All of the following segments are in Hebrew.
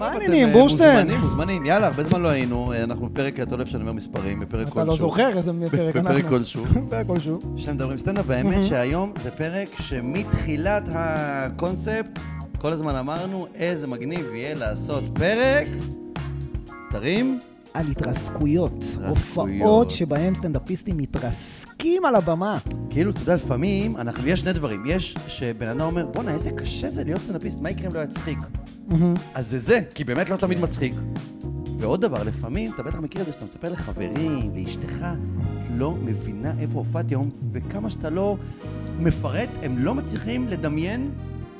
מה העניינים, בורשטיין? מוזמנים, מוזמנים. יאללה, הרבה זמן לא היינו. אנחנו בפרק, אתה לא שאני אומר מספרים, בפרק כלשהו. אתה לא זוכר איזה פרק אנחנו. בפרק כלשהו. בפרק כלשהו. שמדברים סטנדאפ, והאמת שהיום זה פרק שמתחילת הקונספט, כל הזמן אמרנו איזה מגניב יהיה לעשות פרק. תרים. על התרסקויות. הופעות שבהם סטנדאפיסטים מתרסקים על הבמה. כאילו, אתה יודע, לפעמים, אנחנו, יש שני דברים. יש שבן אדם אומר, בואנה, איזה קשה זה להיות סטנדאפיסט, מה יקרה אם לא יצחיק? אז זה זה, כי באמת לא תמיד מצחיק. ועוד דבר, לפעמים, אתה בטח מכיר את זה שאתה מספר לחברים, לאשתך, לא מבינה איפה הופעתי היום, וכמה שאתה לא מפרט, הם לא מצליחים לדמיין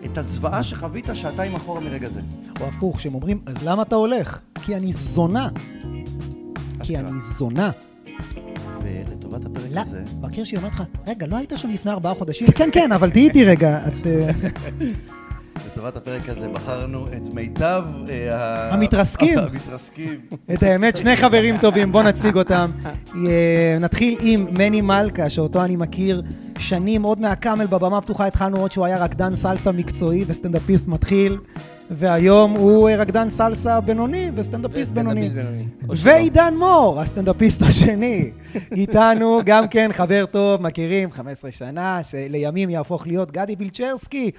את הזוועה שחווית שעתיים אחורה מרגע זה. או הפוך, שהם אומרים, אז למה אתה הולך? כי אני זונה. כי אני זונה. ולטובת הפרק לא, הזה... מכיר שהיא אומרת לך, רגע, לא היית שם לפני ארבעה חודשים? כן, כן, אבל תהיי איתי רגע. את... אה, לטובת הפרק הזה בחרנו את מיטב... אה, המתרסקים. המתרסקים. את האמת, שני חברים טובים, בואו נציג אותם. אה, נתחיל עם מני מלכה, שאותו אני מכיר שנים, עוד מהקאמל בבמה הפתוחה התחלנו עוד שהוא היה רקדן סלסה מקצועי וסטנדאפיסט מתחיל, והיום הוא אה, רקדן סלסה בינוני וסטנדאפיסט בינוני. ועידן מור, הסטנדאפיסט השני, איתנו גם כן חבר טוב, מכירים, 15 שנה, שלימים יהפוך להיות גדי בילצ'רסקי.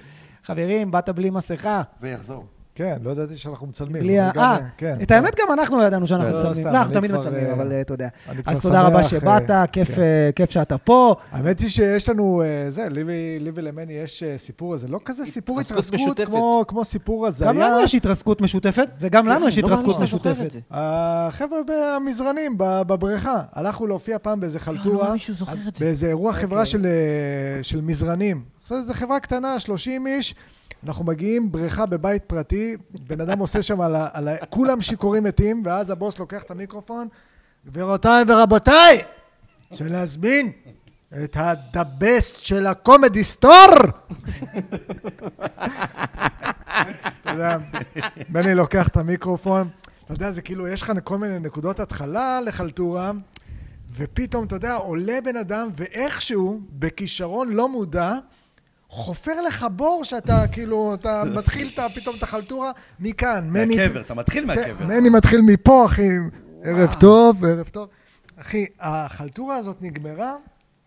חברים, באת בלי מסכה. ויחזור. כן, לא ידעתי שאנחנו מצלמים. בלי ה... אה, כן. את האמת גם אנחנו לא ידענו שאנחנו כן, לא, מצלמים. לא, אנחנו תמיד מצלמים, אה, אבל אה, אתה יודע. אז תודה רבה שבאת, אה, כיף, כן. כיף שאתה פה. האמת היא שיש לנו, זה, לי ולמני יש סיפור הזה, לא כזה סיפור התרסקות. כמו- כמו סיפור הזיה. גם לנו יש התרסקות משותפת, וגם לנו יש לא מאמין התרסקות משותפת. זה. החבר'ה במזרנים, ב- בבריכה. הלכנו להופיע פעם באיזה לא חלטורה, זה. באיזה אירוע חברה של, של מזרנים. זו חברה קטנה, 30 איש. אנחנו מגיעים, בריכה בבית פרטי, בן אדם עושה שם על ה... על ה כולם שיכורים מתים, ואז הבוס לוקח את המיקרופון, גבירותיי ורבותיי, רוצה להזמין את best של הקומדי סטור! אתה יודע, בני לוקח את המיקרופון, אתה יודע, זה כאילו, יש לך כל מיני נקודות התחלה לחלטורה, ופתאום, אתה יודע, עולה בן אדם, ואיכשהו, בכישרון לא מודע, חופר לך בור שאתה, כאילו, אתה מתחיל את, פתאום את החלטורה מכאן. מני- מהקבר, אתה מתחיל מהקבר. כן, מני מתחיל מפה, אחי. ערב טוב, ערב טוב. אחי, החלטורה הזאת נגמרה,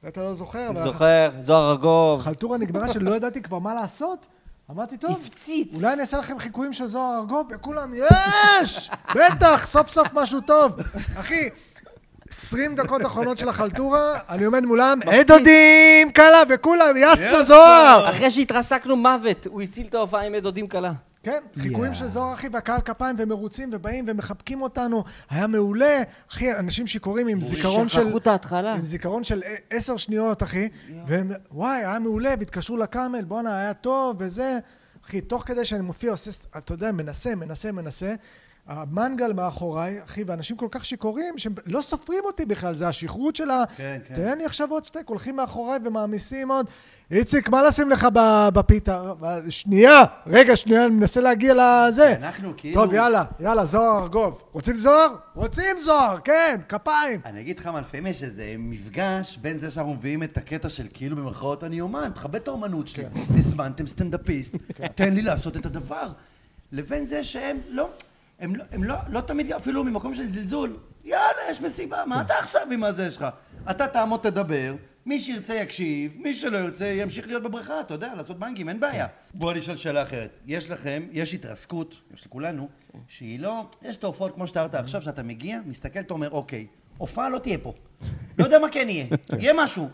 ואתה לא זוכר, זוכר, זוהר ארגוב. החלטורה נגמרה שלא ידעתי כבר מה לעשות. אמרתי, טוב, הפציץ. אולי אני אעשה לכם חיקויים של זוהר ארגוב, וכולם, יש! בטח, סוף סוף משהו טוב. אחי, 20 דקות אחרונות של החלטורה, אני עומד מולם, היי דודים, קלה, וכולם, יאסו זוהר! אחרי שהתרסקנו מוות, הוא הציל את ההופעה עם דודים קלה. כן, חיקויים של זוהר, אחי, והקהל כפיים, ומרוצים, ובאים, ומחבקים אותנו. היה מעולה. אחי, אנשים שיכורים עם זיכרון של... שכחו את ההתחלה. עם זיכרון של עשר שניות, אחי. והם, וואי, היה מעולה, והתקשרו לקאמל, בואנה, היה טוב, וזה. אחי, תוך כדי שאני מופיע, עושה, אתה יודע, מנסה, מנסה, מנסה. המנגל מאחוריי, אחי, ואנשים כל כך שיכורים, שהם לא סופרים אותי בכלל, זה השכרות של ה... כן, כן. תן לי עכשיו עוד סטייק, הולכים מאחוריי ומעמיסים עוד. איציק, מה לשים לך בפיתה? שנייה, רגע, שנייה, אני מנסה להגיע לזה. אנחנו כאילו... טוב, יאללה, יאללה, זוהר ארגוב. רוצים זוהר? רוצים זוהר, כן, כפיים. אני אגיד לך מה, לפעמים יש איזה מפגש בין זה שאנחנו מביאים את הקטע של כאילו במרכאות אני אומן, תכבד את האומנות שלי, הזמנתם סטנדאפיסט, תן לי לעשות את הדבר, לבין זה שהם לא, הם לא, הם לא, לא תמיד אפילו ממקום של זלזול, יאללה, יש מסיבה, מה אתה עכשיו עם הזה שלך? אתה תעמוד תדבר, מי שירצה יקשיב, מי שלא ירצה ימשיך להיות בבריכה, אתה יודע, לעשות בנקים, אין בעיה. בואו אני אשאל שאלה אחרת. יש לכם, יש התרסקות, יש לכולנו, שהיא לא, יש את ההופעות כמו שתיארת עכשיו, שאתה מגיע, מסתכל, אתה אומר, אוקיי, הופעה לא תהיה פה. לא יודע מה כן יהיה. יהיה משהו.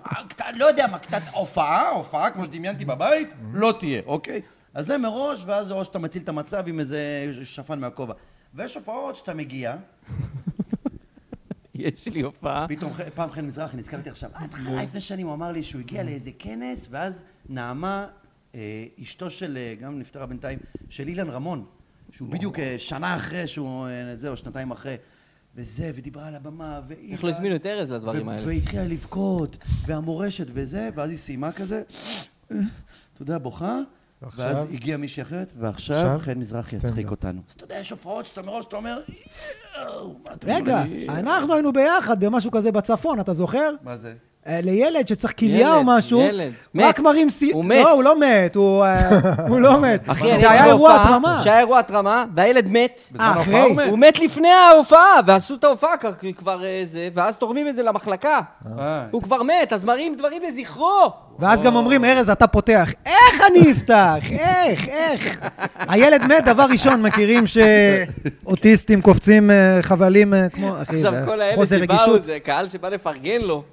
לא יודע מה, קצת הופעה, הופעה, כמו שדמיינתי בבית, לא תהיה, אוקיי? אז זה מראש, ואז או שאתה מציל את המצב עם איזה שפן מהכובע. ויש הופעות שאתה מגיע, יש לי הופעה. פתאום פעם חן מזרחי, נזכרתי עכשיו, התחלה לפני שנים הוא אמר לי שהוא הגיע לאיזה כנס, ואז נעמה, אה, אשתו של, אה, גם נפטרה בינתיים, של אילן רמון, שהוא בדיוק אה, שנה אחרי שהוא, אה, זהו, שנתיים אחרי, וזה, ודיברה על הבמה, ואילן... איך לא הזמינו את ארז לדברים האלה? והתחילה לבכות, והמורשת וזה, ואז היא סיימה כזה, אתה יודע, בוכה, ועכשיו? ואז הגיעה מישהי אחרת, ועכשיו עכשיו? חן מזרחי. יצחיק אותנו. אז אתה יודע, יש הופעות שאתה מראש, אתה אומר, יואו, מה אתה רגע? אנחנו היינו ביחד במשהו כזה בצפון, אתה זוכר? מה זה? אה, לילד שצריך כליה או משהו, ילד. רק מת. מרים סי... הוא מת. לא, הוא לא מת, הוא אה, הוא לא מת. אחי, זה היה אירוע התרמה. שהיה אירוע התרמה, והילד מת. בזמן אה, ההופעה הוא אחרי. מת. הוא מת לפני ההופעה, ועשו את ההופעה כבר זה, ואז תורמים את זה למחלקה. הוא כבר מת, אז מראים דברים לזכרו. ואז גם אומרים, ארז, אתה פותח. איך אני אפתח? איך, איך? הילד מת, דבר ראשון, מכירים שאוטיסטים קופצים חבלים כמו... עכשיו, כל האלה שבאו. זה קהל שבא לפרגן לו.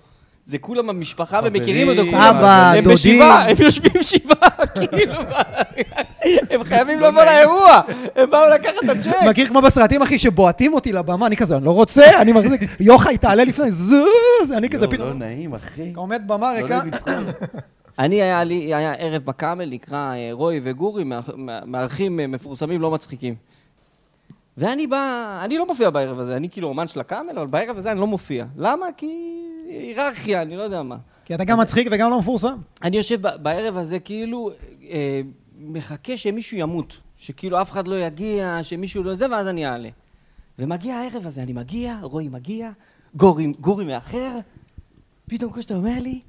זה כולם המשפחה ומכירים אותו, סבא, כולם. אבא, הם דודים. בשבעה, הם יושבים שבעה, כאילו, הם חייבים לבוא לאירוע, הם באו לקחת את הצ'ק. מכיר כמו בסרטים, אחי, שבועטים אותי לבמה, אני כזה, אני לא רוצה, אני מחזיק, יוחאי תעלה לפני, זוז, אני כזה לא, פתאום, לא נעים, אחי. עומד במה לא ריקה. אני, היה לי, היה ערב בקאמל, נקרא אה, רוי וגורי, מארח- מא- מארחים אה, מפורסמים לא מצחיקים. ואני בא, אני לא מופיע בערב הזה, אני כאילו אומן של הקאמל, אבל בערב הזה אני לא מופיע. למה? כי היררכיה, אני לא יודע מה. כי אתה גם מצחיק וגם לא מפורסם. אני יושב בערב הזה כאילו אה, מחכה שמישהו ימות, שכאילו אף אחד לא יגיע, שמישהו לא זה, ואז אני אעלה. ומגיע הערב הזה, אני מגיע, רועי מגיע, גורי, גורי מאחר, פתאום קושטה אומר לי,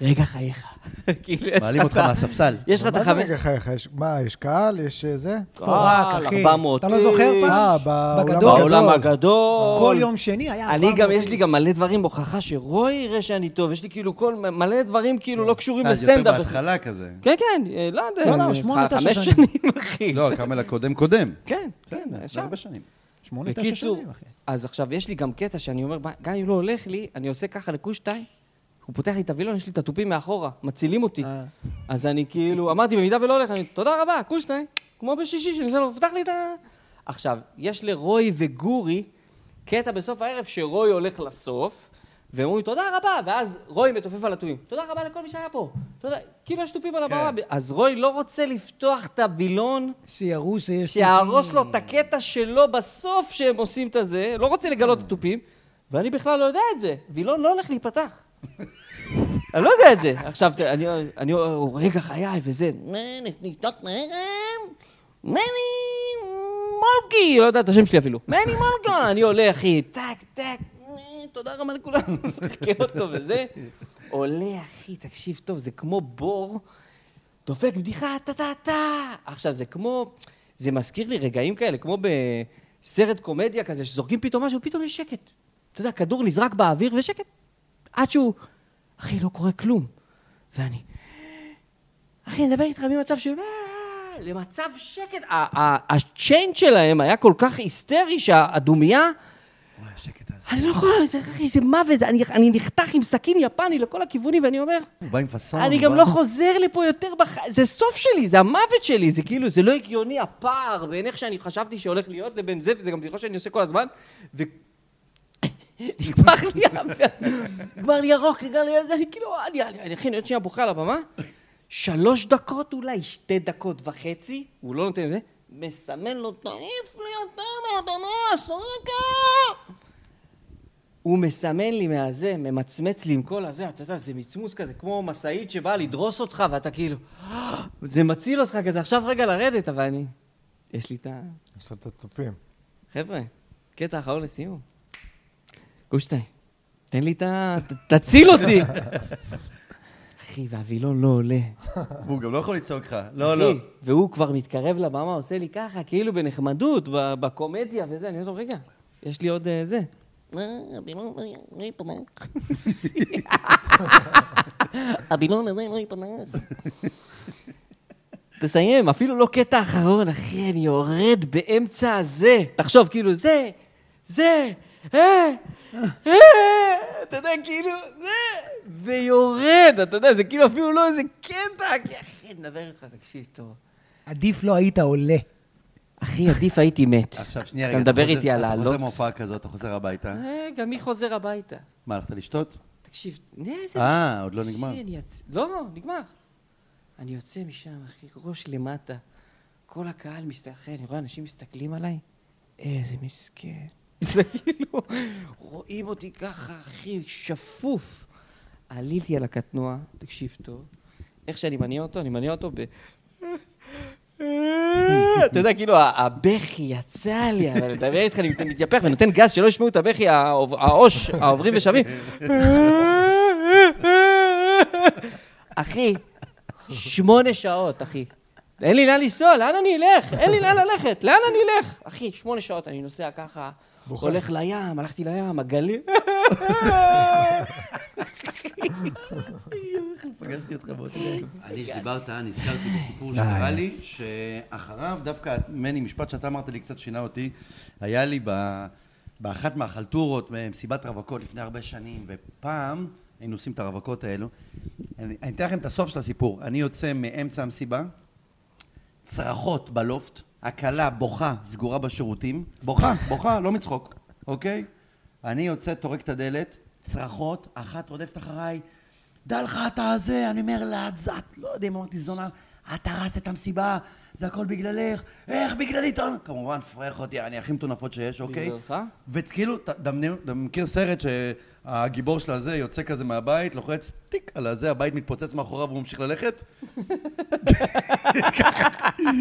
רגע חייך. כאילו, מעלים אותך מהספסל. יש לך את מה זה החמש... רגע חייך? יש- מה, יש קהל? יש אה, זה? מפורק, אחי. 400 אתה לא זוכר. פעם? אה, בגדול. בעולם הגדול. כל יום שני היה... אני 400 גם, יש לי. גם מלא דברים הוכחה שרוי יראה שאני טוב, יש לי כאילו כל, מלא דברים כאילו לא קשורים אה, זה יותר לסטנדאפ. בהתחלה כזה. כן, כן, אה, לא יודע. לא, לא, שמונה, תשע חמש שנים. שנים, אחי. לא, הקאמל הקודם קודם. כן, כן. הרבה שנים. שמונה, תשע שנים, אחי. אז עכשיו יש לי גם קטע שאני אומר, גם אם לא הולך לי, אני עושה ככה לקושטאי, הוא פותח לי את הווילון, יש לי את התופים מאחורה, מצילים אותי. אה. אז אני כאילו, אמרתי, במידה ולא הולך, אני, תודה רבה, קושטאי, כמו בשישי, שאני עושה לו, פתח לי את ה... עכשיו, יש לרוי וגורי קטע בסוף הערב שרוי הולך לסוף, והם אומרים, תודה רבה, ואז רוי מתופף על התופים. תודה רבה לכל מי שהיה פה. תודה, כאילו יש תופים על הבמה. אז רוי לא רוצה לפתוח את הווילון. שיראו שיש... שיהרוס לו את הקטע שלו בסוף שהם עושים את הזה, לא רוצה לגלות את התופים, ואני בכלל לא יודע את זה. וילון לא הולך להיפתח. אני לא יודע את זה. עכשיו, אני, אני, רגע חיי וזה, נפתח נרם, מני מולקי, לא יודע את השם שלי אפילו, מני מולקה, אני עולה, אחי, טק, טק, תודה רבה לכולם, מחכה אותו וזה. עולה, אחי, תקשיב טוב, זה כמו בור. דופק בדיחה, טה-טה-טה. עכשיו, זה כמו, זה מזכיר לי רגעים כאלה, כמו בסרט קומדיה כזה, שזורקים פתאום משהו, פתאום יש שקט. אתה יודע, כדור נזרק באוויר ושקט. עד שהוא, אחי, לא קורה כלום. ואני, אחי, אני מדבר איתך ממצב ש... "אה", למצב שקט. ה- ה- הצ'יינג' שלהם היה כל כך היסטרי שהדומייה... וואי, השקט הזה. אני לא יכול, אחי, זה מוות, אני, אני נחתך עם סכין יפני לכל הכיוונים, ואני אומר, הוא בא עם פאסון. אני גם לא חוזר לפה יותר בח... זה סוף שלי, זה המוות שלי, זה כאילו, זה לא הגיוני הפער בין איך שאני חשבתי שהולך להיות לבין זה, וזה גם בדיחה שאני עושה כל הזמן, ו... נגמר לי, נגמר לי הרוק, נגמר לי זה, אני כאילו, אני, אני, אני אחי, אני עוד שנייה בוכה על הבמה, שלוש דקות אולי, שתי דקות וחצי, הוא לא נותן את זה, מסמן לו, תעיף לי אותה מהבמה, סורקה! הוא מסמן לי מהזה, ממצמץ לי עם כל הזה, אתה יודע, זה מצמוץ כזה, כמו משאית שבאה לדרוס אותך, ואתה כאילו, זה מציל אותך כזה, עכשיו רגע לרדת, אבל אני... יש לי את ה... יש לך את התופים. חבר'ה, קטע אחרון לסיום. גושטיין, תן לי את ה... ת- תציל אותי! אחי, והווילון לא עולה. והוא גם לא יכול לצעוק לך. לא, לא. והוא כבר מתקרב לבמה, עושה לי ככה, כאילו בנחמדות, בקומדיה וזה, אני אומר לו, רגע, יש לי עוד אה, זה. "אה, הבילון לא ייפתח. הבילון הזה לא ייפתח. תסיים, אפילו לא קטע אחרון, אחי, אני יורד באמצע הזה. תחשוב, כאילו, זה, זה, אה, אתה יודע, כאילו, זה, ויורד, אתה יודע, זה כאילו אפילו לא איזה קטע, כי אחי, אני מדבר איתך, תקשיב טוב. עדיף לא היית עולה. אחי, עדיף הייתי מת. עכשיו, שנייה, אתה רגע. מדבר חוזר- איתי על אתה לעלות? חוזר מהופעה כזאת, אתה חוזר הביתה. רגע, מי חוזר הביתה? מה, הלכת לשתות? תקשיב, איזה... אה, עוד לא נגמר. לא, לא, נגמר. אני יוצא משם, אחי, ראש למטה. כל הקהל מסתכל, אני רואה אנשים מסתכלים עליי, איזה מסכן. זה כאילו, רואים אותי ככה, אחי, שפוף. עליתי על הקטנוע, תקשיב טוב, איך שאני מניע אותו, אני מניע אותו ב... אתה יודע, כאילו, הבכי יצא לי, אני מדבר איתך, אני מתייפח ונותן גז שלא ישמעו את הבכי העו"ש, העוברים ושבים. אחי, שמונה שעות, אחי. אין לי לאן לנסוע, לאן אני אלך? אין לי לאן ללכת, לאן אני אלך? אחי, שמונה שעות אני נוסע ככה, הולך לים, הלכתי לים, הגליל. פגשתי אותך באותו יום. אני, שדיברת, נזכרתי בסיפור שקרה לי, שאחריו דווקא, מני, משפט שאתה אמרת לי קצת שינה אותי, היה לי באחת מהחלטורות, במסיבת רווקות לפני הרבה שנים, ופעם היינו עושים את הרווקות האלו. אני אני אתן לכם את הסוף של הסיפור. אני יוצא מאמצע המסיבה, צרחות בלופט, הכלה בוכה, סגורה בשירותים, בוכה, בוכה, לא מצחוק, אוקיי? אני יוצא, טורק את הדלת, צרחות, אחת רודפת אחריי, דע לך אתה זה, אני אומר לה, את את לא יודע אם אמרתי זונה, את הרסת את המסיבה, זה הכל בגללך, איך בגללי? אתה לא-" כמובן, פרח אותי, אני הכי מטונפות שיש, אוקיי? בגללך? וכאילו, אתה מכיר סרט שהגיבור של הזה יוצא כזה מהבית, לוחץ טיק על הזה, הבית מתפוצץ מאחוריו והוא ממשיך ללכת? ככה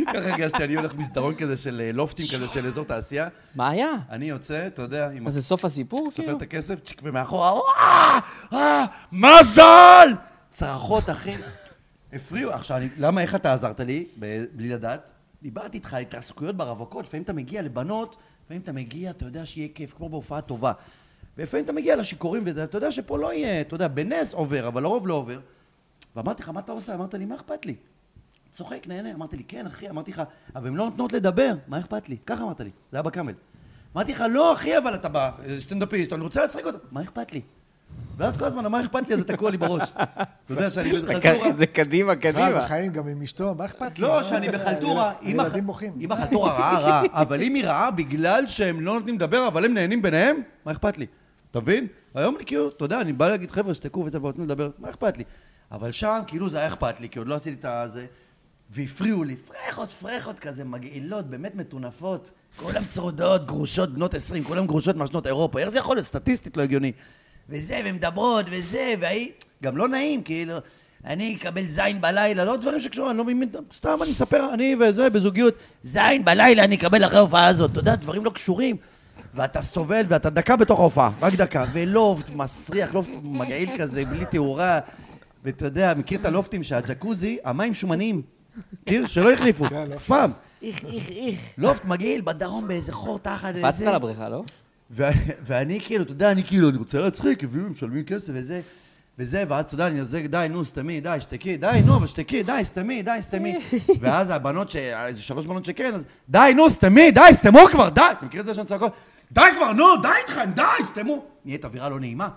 הרגשתי, אני הולך מסדרון כזה של אה, לופטים כזה של אזור תעשייה. מה היה? אני יוצא, אתה יודע, עם מה זה סוף הסיפור, סופר כאילו? את הכסף, צ'יק ומאחורה, "וואו! אה, מזל! צרחות, אחי. הפריעו. עכשיו, למה, איך אתה עזרת לי, בלי לדעת? דיברתי איתך על התרסקויות ברווקות, לפעמים אתה מגיע לבנות, לפעמים אתה מגיע, אתה יודע שיהיה כיף, כמו בהופעה טובה. ולפעמים אתה מגיע לשיכורים, ואתה יודע שפה לא יהיה, אתה יודע, בנס עובר, אבל לרוב לא עובר. ואמרתי לך, מה אתה עושה? אמרת לי, מה אכפת לי? צוחק, נהנה. אמרתי לי, כן, אחי, אמרתי לך, אבל הן לא נותנות לדבר, מה אכפת לי? ככה אמרת לי, זה היה בקאמל. אמרתי לך, לא, אחי, אבל אתה בא, אה, סטנדאפיסט, אני רוצה להצחיק אותו. מה אכפת לי? ואז כל הזמן, מה אכפת לי, זה תקוע לי בראש. אתה יודע שאני לקח בחלטורה. את זה קדימה, חי קדימה. בחיים גם עם אשתו, מה אכפת לי? לא, שאני בחלטורה. אם הח- ילדים בוכים. אם החלטורה רעה, רעה. אבל אם היא רעה בגלל שהם לא נותנים לדבר, אבל הם נהנים ביניהם, מה אכפת לי? אתה מבין? היום אני כאילו, אתה יודע, אני בא להגיד, חבר'ה, שתקו וזה, ונותנים לדבר, מה אכפת לי? אבל שם, כאילו זה היה אכפת לי, כי עוד לא עשיתי את הזה, והפריעו לי, פרחות, פרחות כזה, מגעילות, באמת מטונפות. כולם צרודות, גרושות, בנות 20, כולם גרושות מהשנות אירופה. איך זה יכול להיות? סטטיסטית לא הגיוני. וזה, ומדברות, וזה, והיא... גם לא נעים, כאילו, אני אקבל זין בלילה, לא דברים שקשורים, אני לא מבין, סתם אני מספר, אני וזה, בזוגיות, זין בלילה אני אקבל אחרי ההופעה הזאת, אתה יודע, דברים לא קשורים. ואתה סובל, ואתה דקה בתוך ההופעה, רק דקה, ולופט מסריח, לופט מגעיל כזה, בלי תאורה. ואתה יודע, מכיר את הלופטים שהג'קוזי, המים שומניים. מכיר? שלא החליפו. כן, לופט. פעם. איך, איך, איך. לופט מגעיל בדרום באיזה חור תחת וזה. לבריכה, לא? ואני, כאילו, אתה יודע, אני כאילו, אני רוצה להצחיק, הביאו, משלמים כסף וזה, וזה, ואז אתה יודע, אני זה, די, נו, סתמי, די, שתקי, די, נו, אבל שתקי, די, סתמי, די, סתמי. ואז הבנות, ש... איזה שלוש בנות שכן, אז די, נו, סתמי, די, סתמו כבר, די. אתה מכיר את זה שאני צועקות? די כבר, נו, די איתכם, די, סתמו. נהיית אווירה לא נעימה.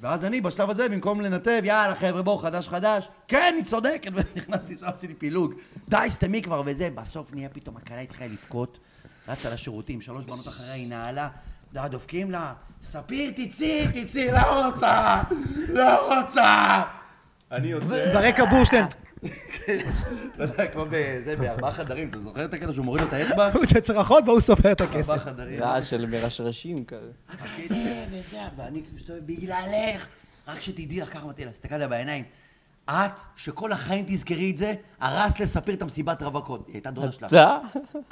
ואז אני, בשלב הזה, במקום לנתב, יאללה, חבר'ה, בואו, חדש, חדש, כן, היא צודקת, ונכנסתי שם, עשיתי פילוג. די, סתמי כבר וזה, בסוף נהיה פתאום הכלה התחילה לבכות, רצה לשירותים, שלוש בנות אחריה, היא נעלה, דופקים לה, ספיר, תצאי, תצאי, לא רוצה, לא רוצה. אני יוצא, ברקע בורשטיין, אתה יודע, כמו בזה, בארבעה חדרים, אתה זוכר את הקטע שהוא מוריד לו את האצבע? הוא יוצא צרחות, והוא סופר את ארבעה הכסף. חדרים. רעש של מרשרשים כזה. זה וזה, ואני מסתובב בגללך. רק שתדעי לך, ככה אמרתי לה, הסתכלתי לה בעיניים. את, שכל החיים תזכרי את זה, הרסת לספיר את המסיבת רווקות. היא הייתה דודה שלך.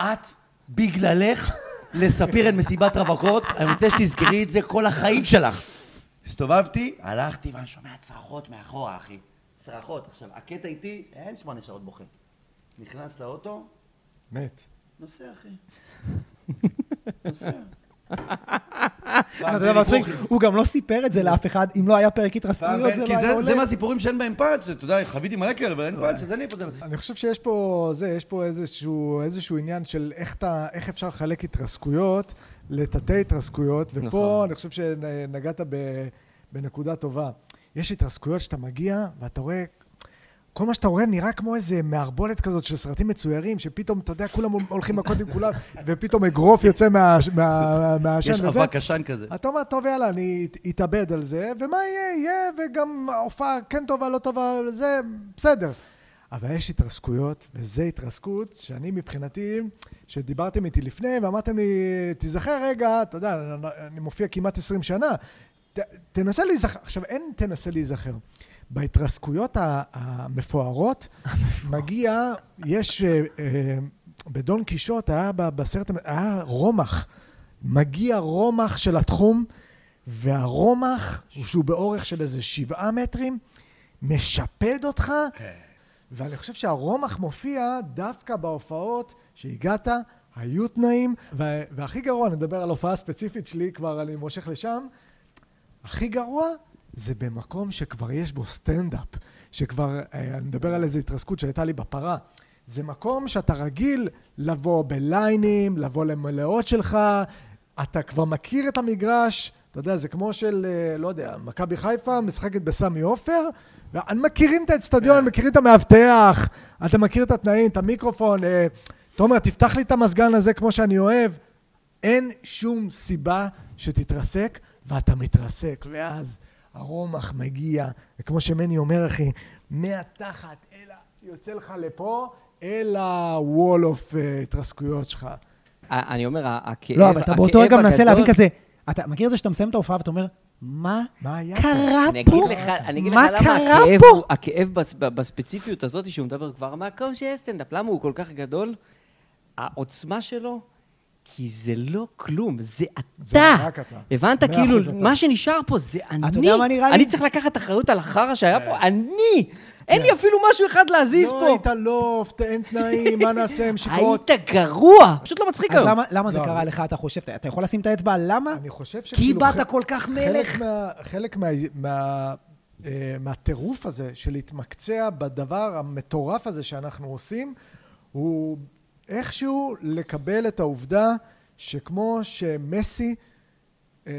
את, בגללך, לספיר את מסיבת רווקות, אני רוצה שתזכרי את זה כל החיים שלך. הסתובבתי, הלכתי, ואני שומע צרחות מאחורה, אחי. צרחות. עכשיו, הקטע איתי, אין שמונה שעות בוכה. נכנס לאוטו, מת. נוסע, אחי. נוסע. אתה יודע מה מצחיק? הוא גם לא סיפר את זה לאף אחד, אם לא היה פרק התרסקויות זה לא היה זה- זה עולה. מהסיפורים שאין בהם פאנץ', שאתה יודע, חוויתי מלא כאלה, אבל אין פאנץ', אז אני פה זה... אני חושב שיש פה, זה, יש פה איזשהו, עניין של איך, אתה, איך אפשר לחלק התרסקויות לתתי התרסקויות, ופה נכון. אני חושב שנגעת בנקודה טובה. יש התרסקויות שאתה מגיע ואתה רואה, כל מה שאתה רואה נראה כמו איזה מערבולת כזאת של סרטים מצוירים, שפתאום, אתה יודע, כולם הולכים מכות עם כולם, ופתאום אגרוף יוצא מה- מה- מהעשן יש וזה. אבק עשן כזה. אתה אומר, טוב, יאללה, אני את- אתאבד על זה, ומה יהיה, יהיה, וגם ההופעה כן טובה, לא טובה, זה בסדר. אבל יש התרסקויות, וזו התרסקות שאני מבחינתי, שדיברתם איתי לפני, ואמרתם לי, תיזכר רגע, אתה יודע, אני מופיע כמעט 20 שנה, ת, תנסה להיזכר, עכשיו אין תנסה להיזכר. בהתרסקויות המפוארות, מגיע, יש, אה, אה, בדון קישוט היה בסרט, היה רומח. מגיע רומח של התחום, והרומח, שהוא באורך של איזה שבעה מטרים, משפד אותך, ואני חושב שהרומח מופיע דווקא בהופעות שהגעת, היו תנאים, ו- והכי גרוע, אני מדבר על הופעה ספציפית שלי, כבר אני מושך לשם, הכי גרוע זה במקום שכבר יש בו סטנדאפ, שכבר, אה, אני מדבר על איזו התרסקות שהייתה לי בפרה. זה מקום שאתה רגיל לבוא בליינים, לבוא למלאות שלך, אתה כבר מכיר את המגרש, אתה יודע, זה כמו של, אה, לא יודע, מכבי חיפה משחקת בסמי עופר, מכירים את האצטדיון, מכירים את המאבטח, אתה מכיר את התנאים, את המיקרופון, אה, תומר, תפתח לי את המזגן הזה כמו שאני אוהב. אין שום סיבה שתתרסק, ואתה מתרסק, ואז הרומח מגיע, וכמו שמני אומר, אחי, מהתחת, אלא יוצא לך לפה, אל ה-wall of אה, התרסקויות שלך. אני אומר, הכאב לא, אבל אתה באותו רגע מנסה להבין כזה, אתה מכיר את זה שאתה מסיים את ההופעה ואתה אומר, מה? קרה פה? אני אגיד מה לך למה הכאב, בספציפיות הזאת שהוא מדבר כבר מהמקום שיש סטנדאפ, למה הוא כל כך גדול? העוצמה שלו, כי זה לא כלום, זה זה אתה. רק אתה. הבנת? כאילו, אתה. מה שנשאר פה זה אני. יודע מה נראה לי? אני צריך לקחת אחריות על החרא שהיה פה, אני! אין לי אפילו משהו אחד להזיז לא פה. היית לופט, אין תנאים, מה נעשה עם שיקרות? היית גרוע. פשוט לא מצחיק אז היום. למה- למה זה לא, קרה לך, אתה חושב? אתה- אתה יכול לשים את האצבע על למה? אני חושב כי שכאילו... באת ח- כל כך מלך. חלק, מה, חלק מה, מה, אה, מהטירוף הזה של להתמקצע בדבר המטורף הזה שאנחנו עושים, הוא איכשהו לקבל את העובדה שכמו שמסי אה,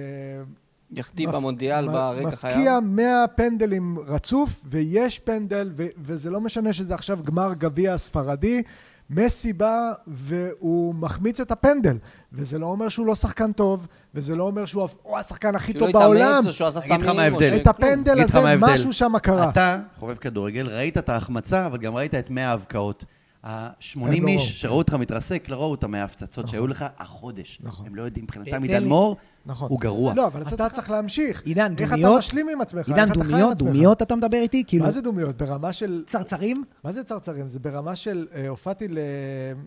יחטיא מפ- במונדיאל מ- ברגע מפקיע חייו. 100 פנדלים רצוף, ויש פנדל, ו- וזה לא משנה שזה עכשיו גמר גביע הספרדי. מסי בא והוא מחמיץ את הפנדל, וזה לא אומר שהוא לא שחקן טוב, וזה לא אומר שהוא הוא השחקן הכי שהוא טוב לא בעולם. התאמץ או שהוא עשה אגיד לך סמים. מה או ההבדל. את הפנדל הזה. משהו שם קרה. אתה, חובב כדורגל, ראית את ההחמצה, אבל גם ראית את 100 ההבקעות. ה-80 הם לא. איש שראו אותך מתרסק, לא ראו את המאה הפצצות שהיו לך החודש. נכון. הם לא יודעים, מבחינתם תן עידן. מור, נכון. הוא גרוע. לא, אבל אתה צריך להמשיך. עידן, איך דומיות? אתה משלים עם עצמך? עידן, איך דומיות? דומיות אתה מדבר איתי? כאילו, מה זה דומיות? ברמה של... צרצרים? מה זה צרצרים? זה ברמה של... אה, הופעתי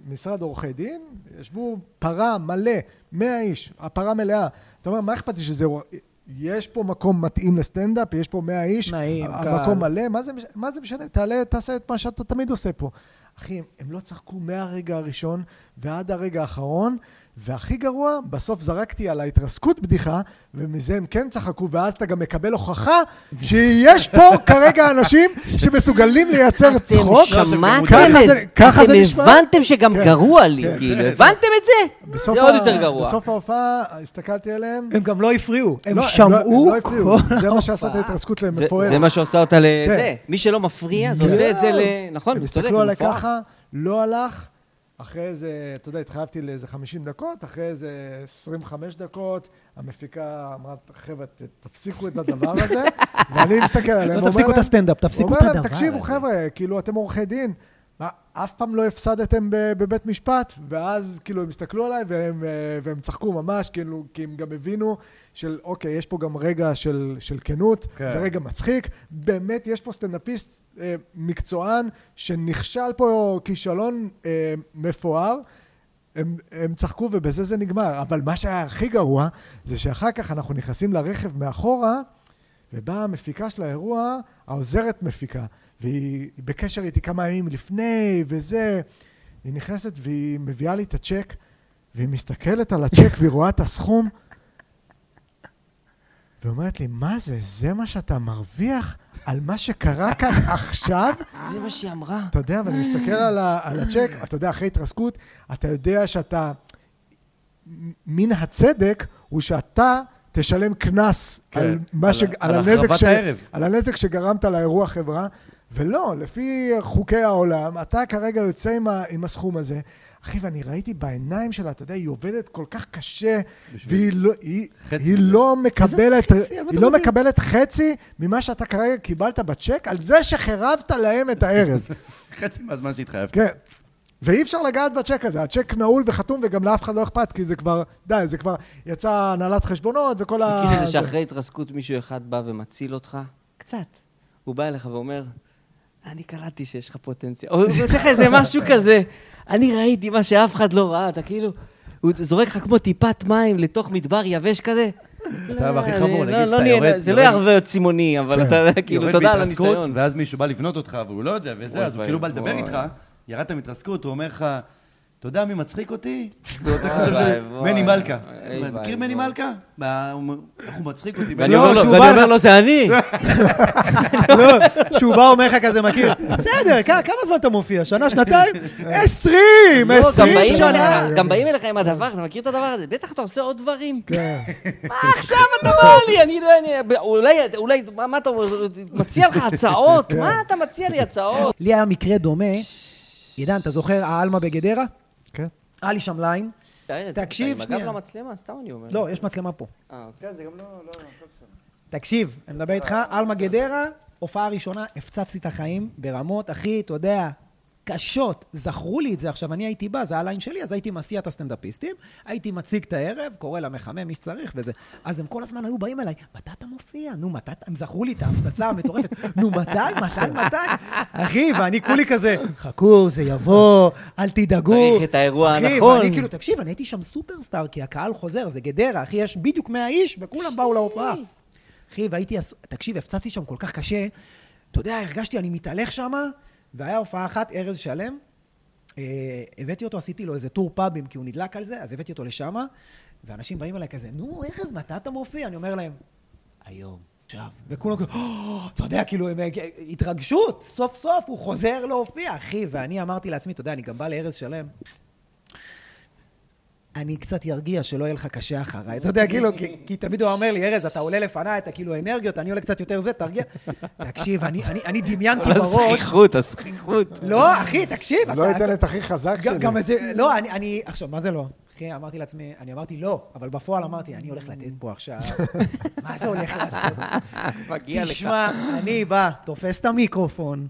למשרד עורכי דין, ישבו פרה מלא, 100 איש, הפרה מלאה. אתה אומר, מה אכפת לי שזה... יש פה מקום מתאים לסטנדאפ, יש פה 100 איש, נעים, המקום. מלא, מה זה, מש- מה זה משנה? תעלה, תעשה את מה שאתה תמיד עושה פה. אחי, הם, לא צחקו מהרגע הראשון ועד הרגע האחרון, והכי גרוע, בסוף זרקתי על ההתרסקות בדיחה, ומזה הם כן צחקו, ואז אתה גם מקבל הוכחה שיש פה כרגע אנשים שמסוגלים לייצר צחוק. לא, שמעתם את זה-? ככה זה אתם נשמע? הבנתם שגם כן. גרוע לי, כן. כאילו, הבנתם את זה? זה עוד יותר גרוע. בסוף ההופעה הסתכלתי עליהם. הם גם לא הפריעו, הם לא, שמעו הם לא הפריעו. כל זה מה שעשה את. ההתרסקות זה- למפוארת. זה מה שעושה אותה לזה. כן. מי שלא מפריע, זה עושה את זה ל... נכון, הם צודק, הסתכלו עליי. ככה, לא הלך. אחרי איזה, אתה יודע, התחייבתי לאיזה 50 דקות, אחרי איזה 25 דקות, המפיקה אמרה, חבר'ה, תפסיקו את הדבר הזה, ואני מסתכל עליהם, לא ואומר תפסיקו את להם- הסטנדאפ, תפסיקו את אומר להם, הדבר תקשיבו, הזה." חבר'ה, כאילו, אתם עורכי דין, אף פעם לא הפסדתם בבית משפט? ואז כאילו הם הסתכלו עליי והם, אה, והם צחקו ממש, כאילו, כי הם גם הבינו של, אוקיי, יש פה גם רגע של, של כנות, כן. זה רגע מצחיק. באמת, יש פה סטנדאפיסט אה, מקצוען שנכשל פה כישלון אה, מפואר. הם, הם צחקו ובזה זה נגמר. אבל מה שהיה הכי גרוע, זה שאחר כך אנחנו נכנסים לרכב מאחורה, ובאה המפיקה של האירוע, העוזרת מפיקה, והיא בקשר איתי כמה ימים לפני, וזה. היא נכנסת והיא מביאה לי את הצ'ק, והיא מסתכלת על הצ'ק והיא רואה את הסכום, ואומרת לי, מה זה? זה מה שאתה מרוויח על מה שקרה כאן עכשיו? זה מה שהיא אמרה. אתה יודע, ואני מסתכל על, ה, על הצ'ק, אתה יודע, אחרי התרסקות, אתה יודע שאתה... מן הצדק הוא שאתה תשלם קנס כן, על, מה על ש... על, על הנזק ש... הערב. על הנזק שגרמת לאירוע חברה, ולא, לפי חוקי העולם, אתה כרגע יוצא עם, ה... עם הסכום הזה. אחי, ואני ראיתי בעיניים שלה, אתה יודע, היא עובדת כל כך קשה, והיא לא, היא, היא. לא מקבלת, חצי? היא לא? מקבלת חצי ממה שאתה כרגע קיבלת בצ'ק, על זה שחירבת להם את הערב. חצי מהזמן שהתחייבת. כן. ואי אפשר לגעת בצ'ק הזה, הצ'ק נעול וחתום וגם לאף אחד לא אכפת, כי זה כבר, די, זה כבר יצא הנהלת חשבונות וכל ה... מכיר את זה זה. שאחרי התרסקות מישהו אחד בא ומציל אותך? קצת. הוא בא אליך ואומר, אני קלטתי שיש לך פוטנציאל. או נותן לך איזה משהו כזה. אני ראיתי מה שאף אחד לא ראה, אתה כאילו... הוא זורק לך כמו טיפת מים לתוך מדבר יבש כזה. אתה הכי חמור, אני- נגיד לא- שאתה לא נהיה- יורד- זה לא ירווה להיות צימוני, אבל אתה יודע, כאילו, תודה על הניסיון. ואז מישהו בא לבנות אותך, והוא לא יודע, וזה, אז הוא כאילו בא לדבר. איתך, ירדת מהתרסקות, הוא אומר לך, אתה יודע מי מצחיק אותי? וואי, חושב וואי. מני מלכה. מכיר מני. מלכה? אומר, איך הוא מצחיק אותי? ואני לא, אומר לו, אומר זה אני. לא, שהוא בא אומר לך כזה מכיר, בסדר, כ- כמה זמן אתה מופיע? שנה, שנתיים? עשרים, לא, עשרים שנה. גם באים אליך עם הדבר, אתה מכיר את הדבר הזה? בטח אתה עושה עוד דברים. כן. מה עכשיו אתה בא לי? אני לא... אולי, אולי, מה מה אתה מציע לך הצעות? מה אתה מציע לי הצעות? לי היה מקרה דומה, עידן, אתה זוכר העלמה בגדרה? כן. היה לי שם ליין. תקשיב, תקשיב, עם שנייה. הגב למצלמה, סתם אני אומר. לא, יש מצלמה פה. אה, אוקיי. כן, זה גם לא... לא- תקשיב, אני מדבר איתך, עלמה גדרה, הופעה ראשונה, הפצצתי את החיים ברמות, אחי, אתה יודע, קשות. זכרו לי את זה עכשיו, אני הייתי בא, זה הליין שלי, אז הייתי מסיע את הסטנדאפיסטים, הייתי מציג את הערב, קורא למחמם, מי שצריך וזה. אז הם כל הזמן היו באים אליי, מתי אתה מופיע? נו, מתי אתה... הם זכרו לי את ההפצצה המטורפת. נו, מתי? מתי? מתי? אחי, ואני כולי כזה, חכו, זה יבוא, אל תדאגו. צריך את האירוע אחי, הנכון. ואני כאילו, תקשיב, אני הייתי שם סופרסטאר, כי הקהל חוזר, זה גדרה, אחי, יש בדיוק 100 איש, וכולם באו להופעה. אחי, והייתי, תקשיב, הפצצתי שם כל כך קשה. אתה יודע, הרגשתי, אני מתהלך שם, והיה הופעה אחת, ארז שלם. אה, הבאתי אותו, עשיתי לו איזה טור פאבים, כי הוא נדלק על זה, אז הבאתי אותו לשם, ואנשים באים אליי כזה, נו, ארז, מתי אתה מופיע? אני אומר להם, היום, עכשיו. וכולם כאילו, אתה יודע, כאילו, הם, אה, התרגשות, סוף סוף הוא חוזר להופיע, אחי. ואני אמרתי לעצמי, אתה יודע, אני גם בא לארז שלם. אני קצת ירגיע שלא יהיה לך קשה אחריי. אתה יודע, כאילו, כי, כי תמיד הוא אומר לי, ארז, אתה עולה לפניי, אתה כאילו אנרגיות, אני עולה קצת יותר זה, תרגיע. תקשיב, אני, אני, אני דמיינתי בראש... הזכיחות, הזכיחות. לא, אחי, תקשיב. לא אתן את הכי חזק גם- שלי. גם איזה, לא, אני, אני, עכשיו, מה זה לא? אחי, אמרתי לעצמי, אני אמרתי לא, אבל בפועל אמרתי, אני הולך לתת פה עכשיו, מה זה הולך לעשות? מגיע לך. תשמע, אני בא, תופס את המיקרופון.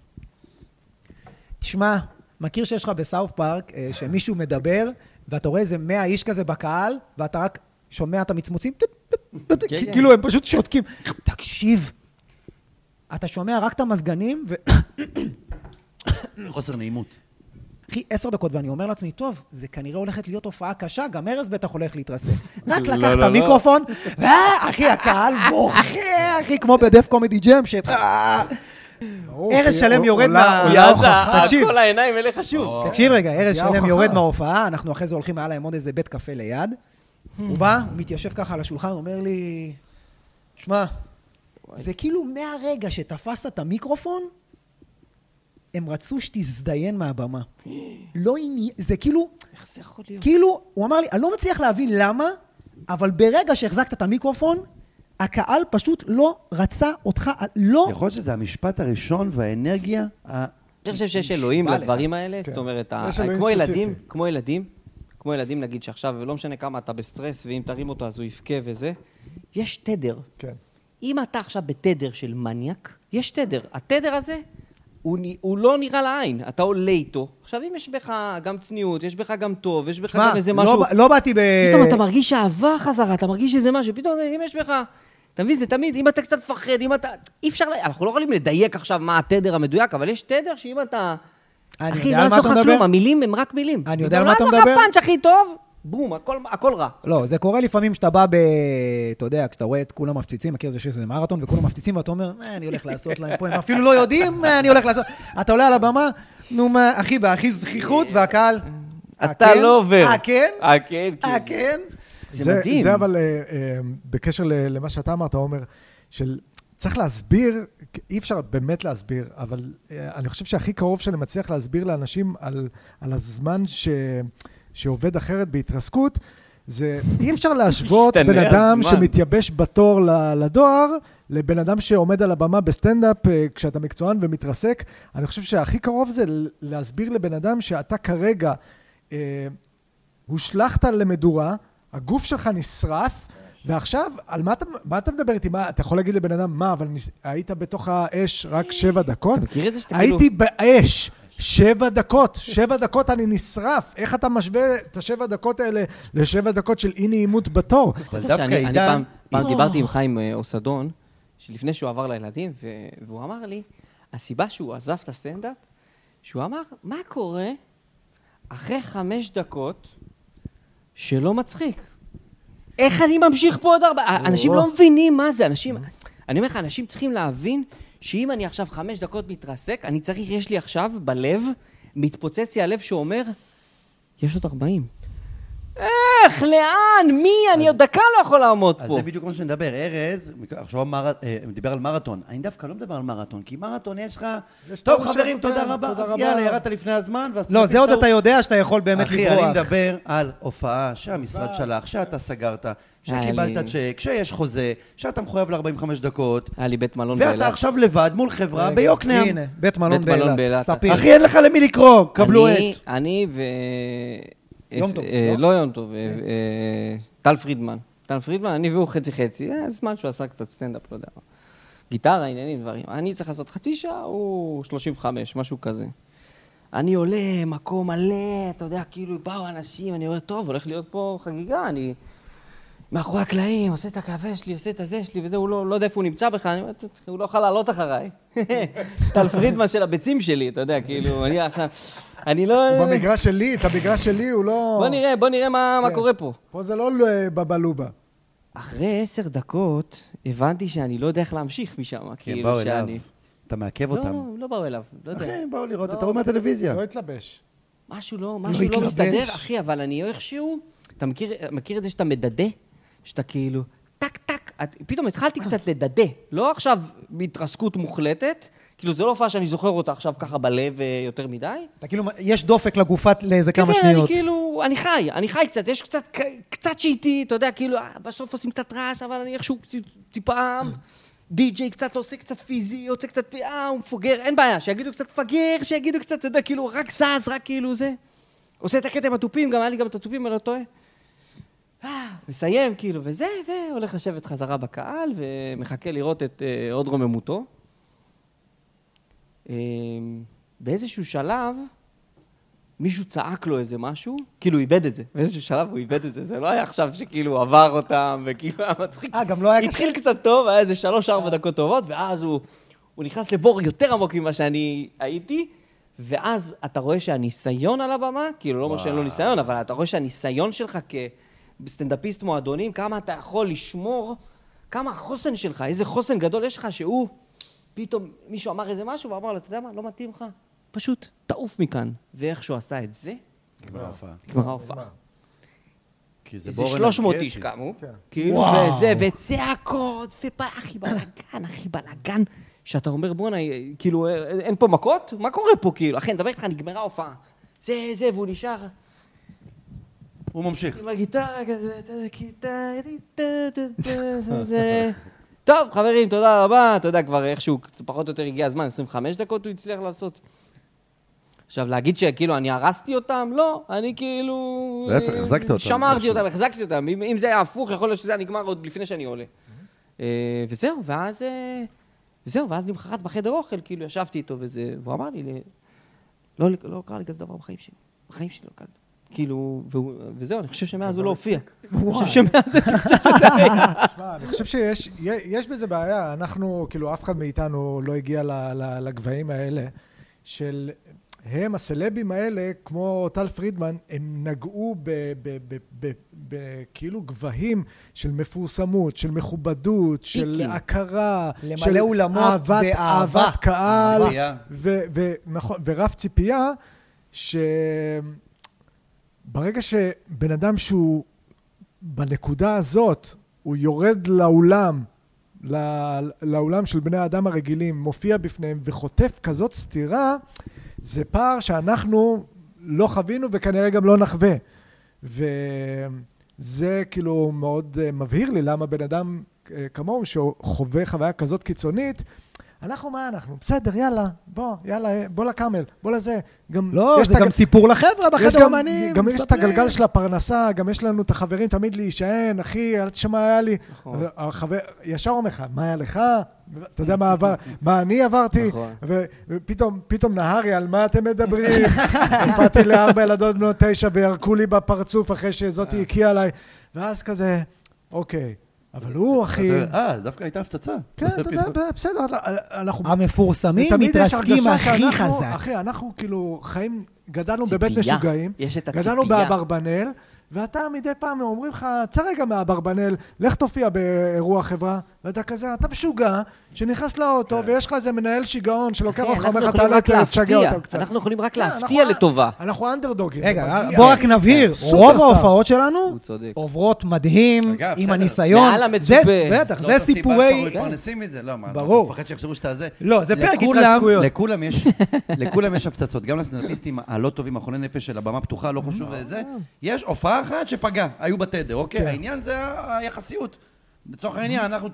תשמע, מכיר שיש לך בסאוף פארק, אה, שמישהו מדבר, ואתה רואה איזה 100 איש כזה בקהל, ואתה רק שומע את המצמוצים, כן, כן. כאילו הם פשוט שותקים. תקשיב, אתה שומע רק את המזגנים, ו... חוסר נעימות. אחי, עשר דקות, ואני אומר לעצמי, טוב, זה כנראה הולכת להיות הופעה קשה, גם ארז בטח הולך להתרסק. רק לא, לקח לא, את לא. המיקרופון, ואחי, הקהל בוכה, אחי, כמו בדף קומדי ג'ם, ש... אה, ארז שלם יורד עולה- מה- עולה יאזה, ההוכחה. תקשיב. כל העיניים אליך שוב. תקשיב רגע, ארז שלם. יורד מההופעה, אנחנו אחרי זה הולכים, היה להם עוד איזה בית קפה ליד. הוא בא, הוא מתיישב ככה על השולחן, אומר לי, שמע, זה כאילו מהרגע שתפסת את המיקרופון, הם רצו שתזדיין מהבמה. לא עניין, זה כאילו, איך זה יכול להיות? כאילו, הוא אמר לי, אני לא מצליח להבין למה, אבל ברגע שהחזקת את המיקרופון, הקהל פשוט לא רצה אותך, לא... יכול להיות שזה המשפט הראשון והאנרגיה ה... אני חושב שיש אלוהים. לדברים האלה, כן. זאת אומרת, כמו. ילדים, כמו ילדים, כמו ילדים, נגיד שעכשיו, לא משנה כמה אתה בסטרס, ואם תרים אותו אז הוא יבכה וזה, יש תדר. כן. אם אתה עכשיו בתדר של מניאק, יש תדר. התדר הזה, הוא, הוא לא נראה לעין, אתה עולה איתו. עכשיו, אם יש בך גם צניעות, יש בך גם טוב, יש בך גם איזה לא משהו... ב- לא באתי ב... פתאום אתה מרגיש אהבה חזרה, אתה מרגיש איזה משהו, פתאום אם יש בך... אתה מבין, זה תמיד, אם אתה קצת מפחד, אם אתה... אי אפשר, אנחנו לא יכולים לדייק עכשיו מה התדר המדויק, אבל יש תדר שאם אתה... אחי, לא מה יעזור אתה לך. כלום, המילים הם רק מילים. אני יודע על מה אתה לא מדבר. יעזור לך פאנץ' הכי טוב, בום, הכל, הכל רע. לא, זה קורה לפעמים שאתה בא ב... אתה יודע, כשאתה רואה את כולם מפציצים, מכיר את זה איזה מרתון, וכולם מפציצים, ואתה אומר, "אה, אני הולך לעשות להם פה, הם אפילו לא יודעים מה אני הולך לעשות. אתה עולה על הבמה, נו מה, אחי, בהכי זכיחות, והקהל... "אה, אתה כן? לא עובר. אה, כן? אה, כן, אה, כן. כן? זה מדהים. זה אבל, אה, אה, בקשר ל- למה שאתה אמרת, עומר, של... צריך להסביר, אי אפשר באמת להסביר, אבל אה, אני חושב שהכי קרוב שאני מצליח להסביר לאנשים על, על הזמן ש, שעובד אחרת בהתרסקות, זה אי אפשר להשוות בן אדם הזמן. שמתייבש בתור לדואר, לבן אדם שעומד על הבמה בסטנדאפ כשאתה מקצוען ומתרסק. אני חושב שהכי קרוב זה להסביר לבן אדם שאתה כרגע אה, הושלכת למדורה, הגוף שלך נשרף, ועכשיו, על מה אתה, מה אתה מדבר איתי? מה, אתה יכול להגיד לבן אדם, מה, אבל ניס, היית בתוך האש רק שבע דקות? אתה מכיר את זה שאתה כאילו... הייתי באש. שבע דקות, שבע דקות אני נשרף. איך אתה משווה את השבע דקות האלה לשבע דקות של אי נעימות בתור? אבל דווקא שאני- אני עידן... פעם- פעם דיברתי עם חיים אה, אוסדון, שלפני שהוא עבר לילדים, והוא אמר לי, הסיבה שהוא עזב את הסטנדאפ, שהוא אמר, מה קורה אחרי חמש דקות שלא מצחיק? איך אני ממשיך פה עוד ארבע? אנשים לא מבינים מה זה, אנשים... אני אומר לך, אנשים צריכים להבין שאם אני עכשיו חמש דקות מתרסק, אני צריך, יש לי עכשיו בלב, מתפוצץ לי הלב שאומר, יש עוד ארבעים. איך? לאן? מי? אני עוד דקה לא יכול לעמוד אז פה. זה בדיוק מה שאני מדבר. ארז, עכשיו מר... אה, דיבר על מרתון. אני דווקא לא מדבר על מרתון, כי מרתון יש לך... יש טוב, חברים, שם, תודה כן, רבה. תודה אז רבה. יאללה, ירדת לפני הזמן, ואז... לא, זה עוד אתה יודע שאתה יכול באמת אחי, לברוח. אני מדבר על הופעה שהמשרד שלח, שאתה סגרת, שקיבלת צ'ק, שיש חוזה, שאתה מחויב ל-45 דקות, היה לי בית מלון ואתה באילת. עכשיו לבד מול חברה ביוקנעם. הנה, בית מלון בית מלון באילת. אחי, אין לך למי לקרוא, קבלו את. אני ו... יום טוב, אה, לא? יום טוב, אה, אה, טל פרידמן. טל פרידמן, אני והוא חצי חצי. אה, זמן שהוא עשה קצת סטנדאפ, לא יודע. גיטרה, עניינים, דברים. אני צריך לעשות חצי שעה, הוא 35, משהו כזה. אני עולה, מקום מלא, אתה יודע, כאילו באו אנשים, אני אומר, טוב, הולך להיות פה חגיגה, אני מאחורי הקלעים, עושה את הקפה שלי, עושה את הזה שלי, וזה, הוא לא, לא יודע איפה הוא נמצא בכלל, אני אומר, הוא לא יכול לעלות אחריי. טל פרידמן של הביצים שלי, אתה יודע, כאילו, אני עכשיו, אני לא... הוא במגרש שלי, את המגרש שלי הוא לא... בוא נראה, בוא נראה מה, מה כן. קורה פה. פה זה לא אה, בבלובה. אחרי עשר דקות, הבנתי שאני לא יודע איך להמשיך משם, הם כאילו באו אליו. שאני... אתה מעכב לא, אותם. הם לא באו אליו, לא יודע. אחי, הם באו לראות לא. את ההוא מהטלוויזיה. לא התלבש. משהו לא, משהו לא התלבש. מסתדר, אחי, אבל אני איכשהו... אתה מכיר, מכיר את זה שאתה מדדה? שאתה כאילו, טק, טק, את, פתאום התחלתי קצת לדדה. לא עכשיו בהתרסקות מוחלטת, כאילו, זו לא הופעה שאני זוכר אותה עכשיו ככה בלב אה, יותר מדי. אתה כאילו, יש דופק לגופה לאיזה כמה כן, אני שניות. כאילו, אני חי, אני חי קצת, יש קצת, קצת שאיתי, אתה יודע, כאילו, אה, בסוף עושים קצת רעש, אבל אני איכשהו טיפה, די.ג'יי קצת עושה קצת פיזי, יוצא קצת, אה, הוא מפגר, אין בעיה, שיגידו קצת מפגר, שיגידו קצת, אתה יודע, כאילו, רק זז, רק כאילו זה. עושה את הקטע עם התופים, גם היה לי גם את התופים, אני לא טועה. אה, מסיים, כאילו, וזה, והולך לשבת חזרה בקהל, ומחכה לראות את אה, עוד רוממותו. אה, באיזשהו שלב, מישהו צעק לו איזה משהו, כאילו הוא איבד את זה. באיזשהו שלב הוא איבד את זה, זה לא היה עכשיו שכאילו עבר אותם, וכאילו היה מצחיק. אה, גם לא היה קשה? התחיל קצת טוב, היה איזה שלוש-ארבע דקות טובות, ואז הוא, הוא נכנס לבור יותר עמוק ממה שאני הייתי, ואז אתה רואה שהניסיון על הבמה, כאילו לא אומר שאין לו ניסיון, אבל אתה רואה שהניסיון שלך כסטנדאפיסט מועדונים, כמה אתה יכול לשמור, כמה החוסן שלך, איזה חוסן גדול יש לך, שהוא, פתאום מישהו אמר איזה משהו, ואמר לו, אתה יודע מה, לא מתאים לך, פשוט תעוף מכאן. ואיך שהוא עשה את זה, נגמר ההופעה. נגמרה ההופעה. כי זה איזה בור 300 אנרגטי. איש קמו, כן. כאילו. וזה, וצעקות, ואחי בלאגן, אחי בלאגן, שאתה אומר, בואנה, כאילו, אין פה מכות? מה קורה פה, כאילו? אחי, אני מדבר איתך, נגמרה ההופעה. זה, זה, והוא נשאר הוא ממשיך. עם הגיטרה כזה, אתה יודע, כיתה, טה, טה, טה, זה, זה. טוב, חברים, תודה רבה. אתה יודע, כבר איכשהו, פחות או יותר הגיע הזמן, 25 דקות הוא הצליח לעשות. עכשיו, להגיד שכאילו אני הרסתי אותם? לא, אני כאילו... להפך, אה, החזקת אותם, שמרתי. אותם, החזקתי אותם. אם, אם זה היה הפוך, יכול להיות שזה היה נגמר עוד לפני שאני עולה. אה, וזהו, ואז... אה, וזהו, ואז למחרת בחדר אוכל, כאילו, ישבתי איתו וזה, והוא אמר לי, לא, לא קרה לי כזה דבר בחיים שלי. בחיים שלי לא קרה לי. כאילו, וזהו, אני חושב שמאז הוא לא הופיע. אני חושב שמאז אני חושב שזה היה. תשמע, אני חושב שיש יש בזה בעיה. אנחנו, כאילו, אף אחד מאיתנו לא הגיע ל- ל- לגבהים האלה, של... הם, הסלבים האלה, כמו טל פרידמן, הם נגעו ב- ב- ב- ב- ב- כאילו גבהים של מפורסמות, של מכובדות, של. הכרה, של אולמות אהבת- קהל, נכון, ורף ציפייה, שברגע שבן אדם שהוא בנקודה הזאת, הוא יורד לאולם, לא- לאולם של בני האדם הרגילים, מופיע בפניהם וחוטף כזאת סתירה, זה פער שאנחנו לא חווינו וכנראה גם לא נחווה. וזה כאילו מאוד אה, מבהיר לי למה בן אדם אה, כמוהו שחווה חוויה כזאת קיצונית, אנחנו מה אנחנו? בסדר, יאללה, בוא, יאללה, בוא לקאמל, בוא לזה. גם לא, יש זה גם סיפור לחבר'ה יש בחדר גם, אומנים. גם יש את. הגלגל של הפרנסה, גם יש לנו את החברים תמיד להישען, אחי, אל תשמע, היה לי. נכון. החבר, ישר אומר לך, מה היה לך? אתה יודע מה עבר, מה אני עברתי? נכון. ופתאום, פתאום נהרי, על מה אתם מדברים? הופעתי לארבע ילדות בנות תשע וירקו לי בפרצוף אחרי שזאתי הקיאה עליי. ואז כזה, אוקיי, אבל הוא, אחי... אה, דווקא הייתה הפצצה. כן, אתה יודע, בסדר, אנחנו... המפורסמים מתרסקים הכי חזק. אחי, אנחנו כאילו חיים, גדלנו. בבית משוגעים, יש את גדלנו. באברבנל, ואתה מדי פעם אומרים לך, צא רגע מהאברבנל, לך תופיע באירוע חברה, ואתה כזה, אתה משוגע, שנכנס לאוטו, ויש לך איזה מנהל שיגעון שלוקח אחי, אותך, אומר לך, יכולים תעלה, רק תשגע. אותם קצת. אנחנו יכולים רק כן, להפתיע אנחנו- לטובה. אנחנו אנדרדוגים. רגע. בוא רק נבהיר, סופרסטאר. רוב ההופעות שלנו. עוברות מדהים, אגב, עם בסדר. הניסיון. מעל המצופה. זה- בטח, זה סיפורי... שאנחנו מתפרנסים מזה. לא, מה, ברור. אתה מפחד שיחשבו שאתה זה. לא, זה פרק לכולם- התרסקויות. לכולם יש, לכולם יש הפצצות, גם לסטנדאפיסטים הלא טובים, החולי נפש של הבמה פתוחה, לא חשוב איזה, יש הופעה אחת שפגעה, היו בתדר, אוקיי? כן. העניין זה היחסיות. לצורך העניין, אנחנו 90-10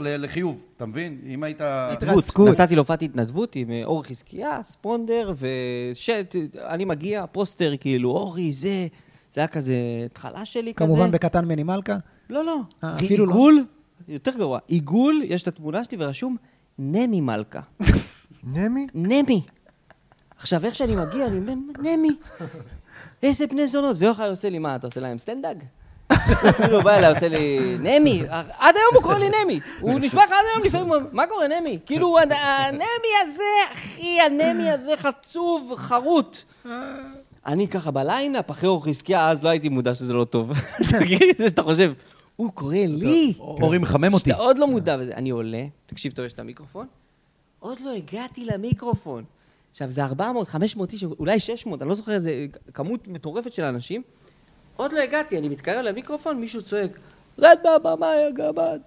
ל- לחיוב, אתה מבין? אם היית... התרסקות. נסעתי להופעת התנדבות עם אה, אורי חזקיה, ספונדר, ושט, אני מגיע, פוסטר, כאילו, אורי, זה, זה היה כזה התחלה שלי כזה. כמובן בקטן מני מלכה. לא, לא. אה, אפילו לא? עיגול, יותר גרוע, עיגול, יש את התמונה שלי ורשום נמי מלכה. נמי? נמי. עכשיו, איך שאני מגיע, אני אומר, נמי. איזה בני זונות. ויוחאי עושה לי, מה, אתה עושה להם סטנדאפ? כאילו, הוא בא אליי, עושה לי, נמי. עד היום הוא קורא לי נמי. הוא נשבע לך עד היום לפעמים, מה קורה, נמי? כאילו, הנמי הזה, אחי, הנמי הזה חצוב, חרוט. אני ככה בליינאפ, אחרי אור חזקיה, אז לא הייתי מודע שזה לא טוב. את זה שאתה חושב, הוא קורא לי. אורי מחמם אותי. שאתה עוד לא מודע לזה. אני עולה, תקשיב טוב, יש את המיקרופון, עוד לא הגעתי למיקרופון. עכשיו, זה 400, 500 איש, אולי 600, אני לא זוכר איזה כמות מטורפת של אנשים. עוד לא הגעתי, אני מתקרב למיקרופון, מישהו צועק, רד מהבמה, יא גמד.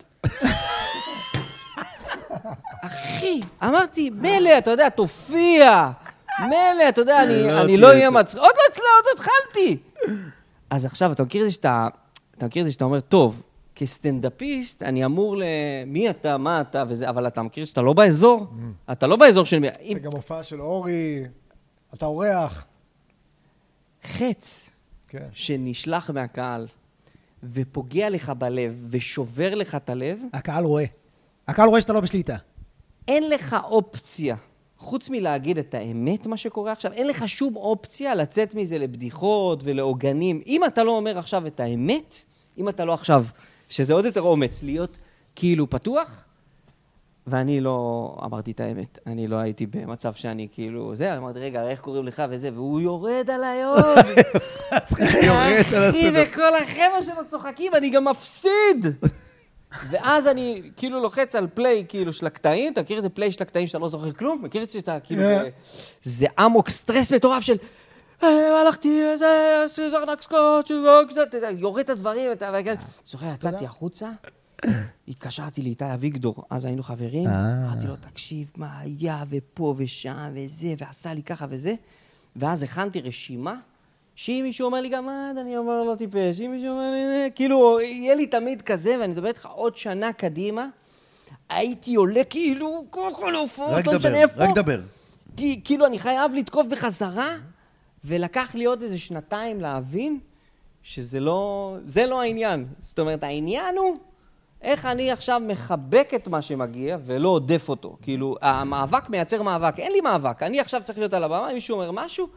אחי, אמרתי, מילא, אתה יודע, תופיע. מילא, אתה יודע, אני, לא אני לא אהיה. מצחיק. עוד לא עוד לא התחלתי. אז עכשיו, אתה מכיר את זה שאתה, אתה מכיר את זה שאתה אומר, טוב, כסטנדאפיסט, אני אמור ל... מי אתה, מה אתה וזה, אבל אתה מכיר שאתה לא באזור? אתה לא באזור של... מי-. זה גם הופעה של אורי, אתה אורח. חץ כן. שנשלח מהקהל ופוגע לך בלב ושובר לך את הלב, הקהל רואה. הקהל רואה שאתה לא בשליטה. אין לך אופציה. חוץ מלהגיד את האמת, מה שקורה עכשיו, אין לך שום אופציה לצאת מזה לבדיחות ולעוגנים. אם אתה לא אומר עכשיו את האמת, אם אתה לא עכשיו, שזה עוד יותר אומץ, להיות כאילו פתוח, ואני לא אמרתי את האמת. אני לא הייתי במצב שאני כאילו, זה, אמרתי, רגע, איך קוראים לך וזה, והוא יורד עליי עוד. יורד על אחי. וכל החבר'ה שלו צוחקים, אני גם מפסיד. ואז אני כאילו לוחץ על פליי כאילו של הקטעים, אתה מכיר את זה פליי של הקטעים שאתה לא זוכר כלום? מכיר את זה שאתה כאילו... כן. זה אמוק סטרס מטורף של... "אה, הלכתי, זה, זה ארנק סקוט, אתה יודע, יורד את הדברים, אתה... זוכר, יצאתי החוצה, התקשרתי לאיתי אביגדור, אז היינו חברים, אמרתי לו, תקשיב, מה היה, ופה ושם, וזה, ועשה לי ככה וזה, ואז הכנתי רשימה, שאם מישהו אומר לי גמד, אני אומר לו טיפש, אם מישהו אומר לי, "אה", כאילו, יהיה לי תמיד כזה, ואני מדבר איתך עוד שנה קדימה, הייתי עולה כאילו, כל רק לא דבר, משנה איפה. רק דבר. כי כאילו אני חייב לתקוף בחזרה, ולקח לי עוד איזה שנתיים להבין שזה לא, זה לא העניין. זאת אומרת, העניין הוא איך אני עכשיו מחבק את מה שמגיע ולא עודף אותו. כאילו, המאבק מייצר מאבק. אין לי מאבק, אני עכשיו צריך להיות על הבמה, אם מישהו אומר משהו,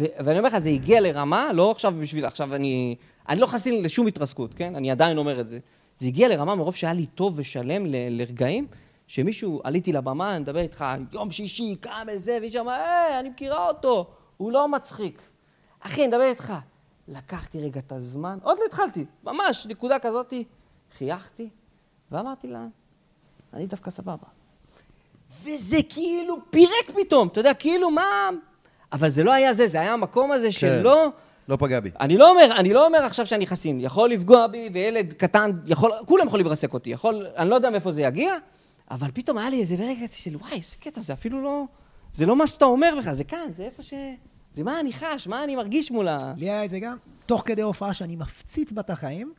ו- ואני אומר לך, זה הגיע לרמה, לא עכשיו בשביל, עכשיו אני... אני לא חסין לשום התרסקות, כן? אני עדיין אומר את זה. זה הגיע לרמה מרוב שהיה לי טוב ושלם ל- לרגעים, שמישהו, עליתי לבמה, אני מדבר איתך, יום שישי, קם איזה, ואיש אמר, היי, אני מכירה אותו, הוא לא מצחיק. אחי, אני מדבר איתך. לקחתי רגע את הזמן, עוד לא התחלתי, ממש, נקודה כזאתי, חייכתי, ואמרתי לה, אני דווקא סבבה. וזה כאילו פירק פתאום, אתה יודע, כאילו מה... אבל זה לא היה זה, זה היה המקום הזה שלא... לא פגע בי. אני לא אומר, אני לא אומר עכשיו שאני חסין, יכול לפגוע בי, וילד קטן, יכול, כולם יכולים לרסק אותי, יכול, אני לא יודע מאיפה זה יגיע, אבל פתאום היה לי איזה רגע של וואי, איזה קטע, זה אפילו לא, זה לא מה שאתה אומר לך, זה כאן, זה איפה ש... זה מה אני חש, מה אני מרגיש מול ה... לי היה את זה גם, תוך כדי הופעה שאני מפציץ בת החיים,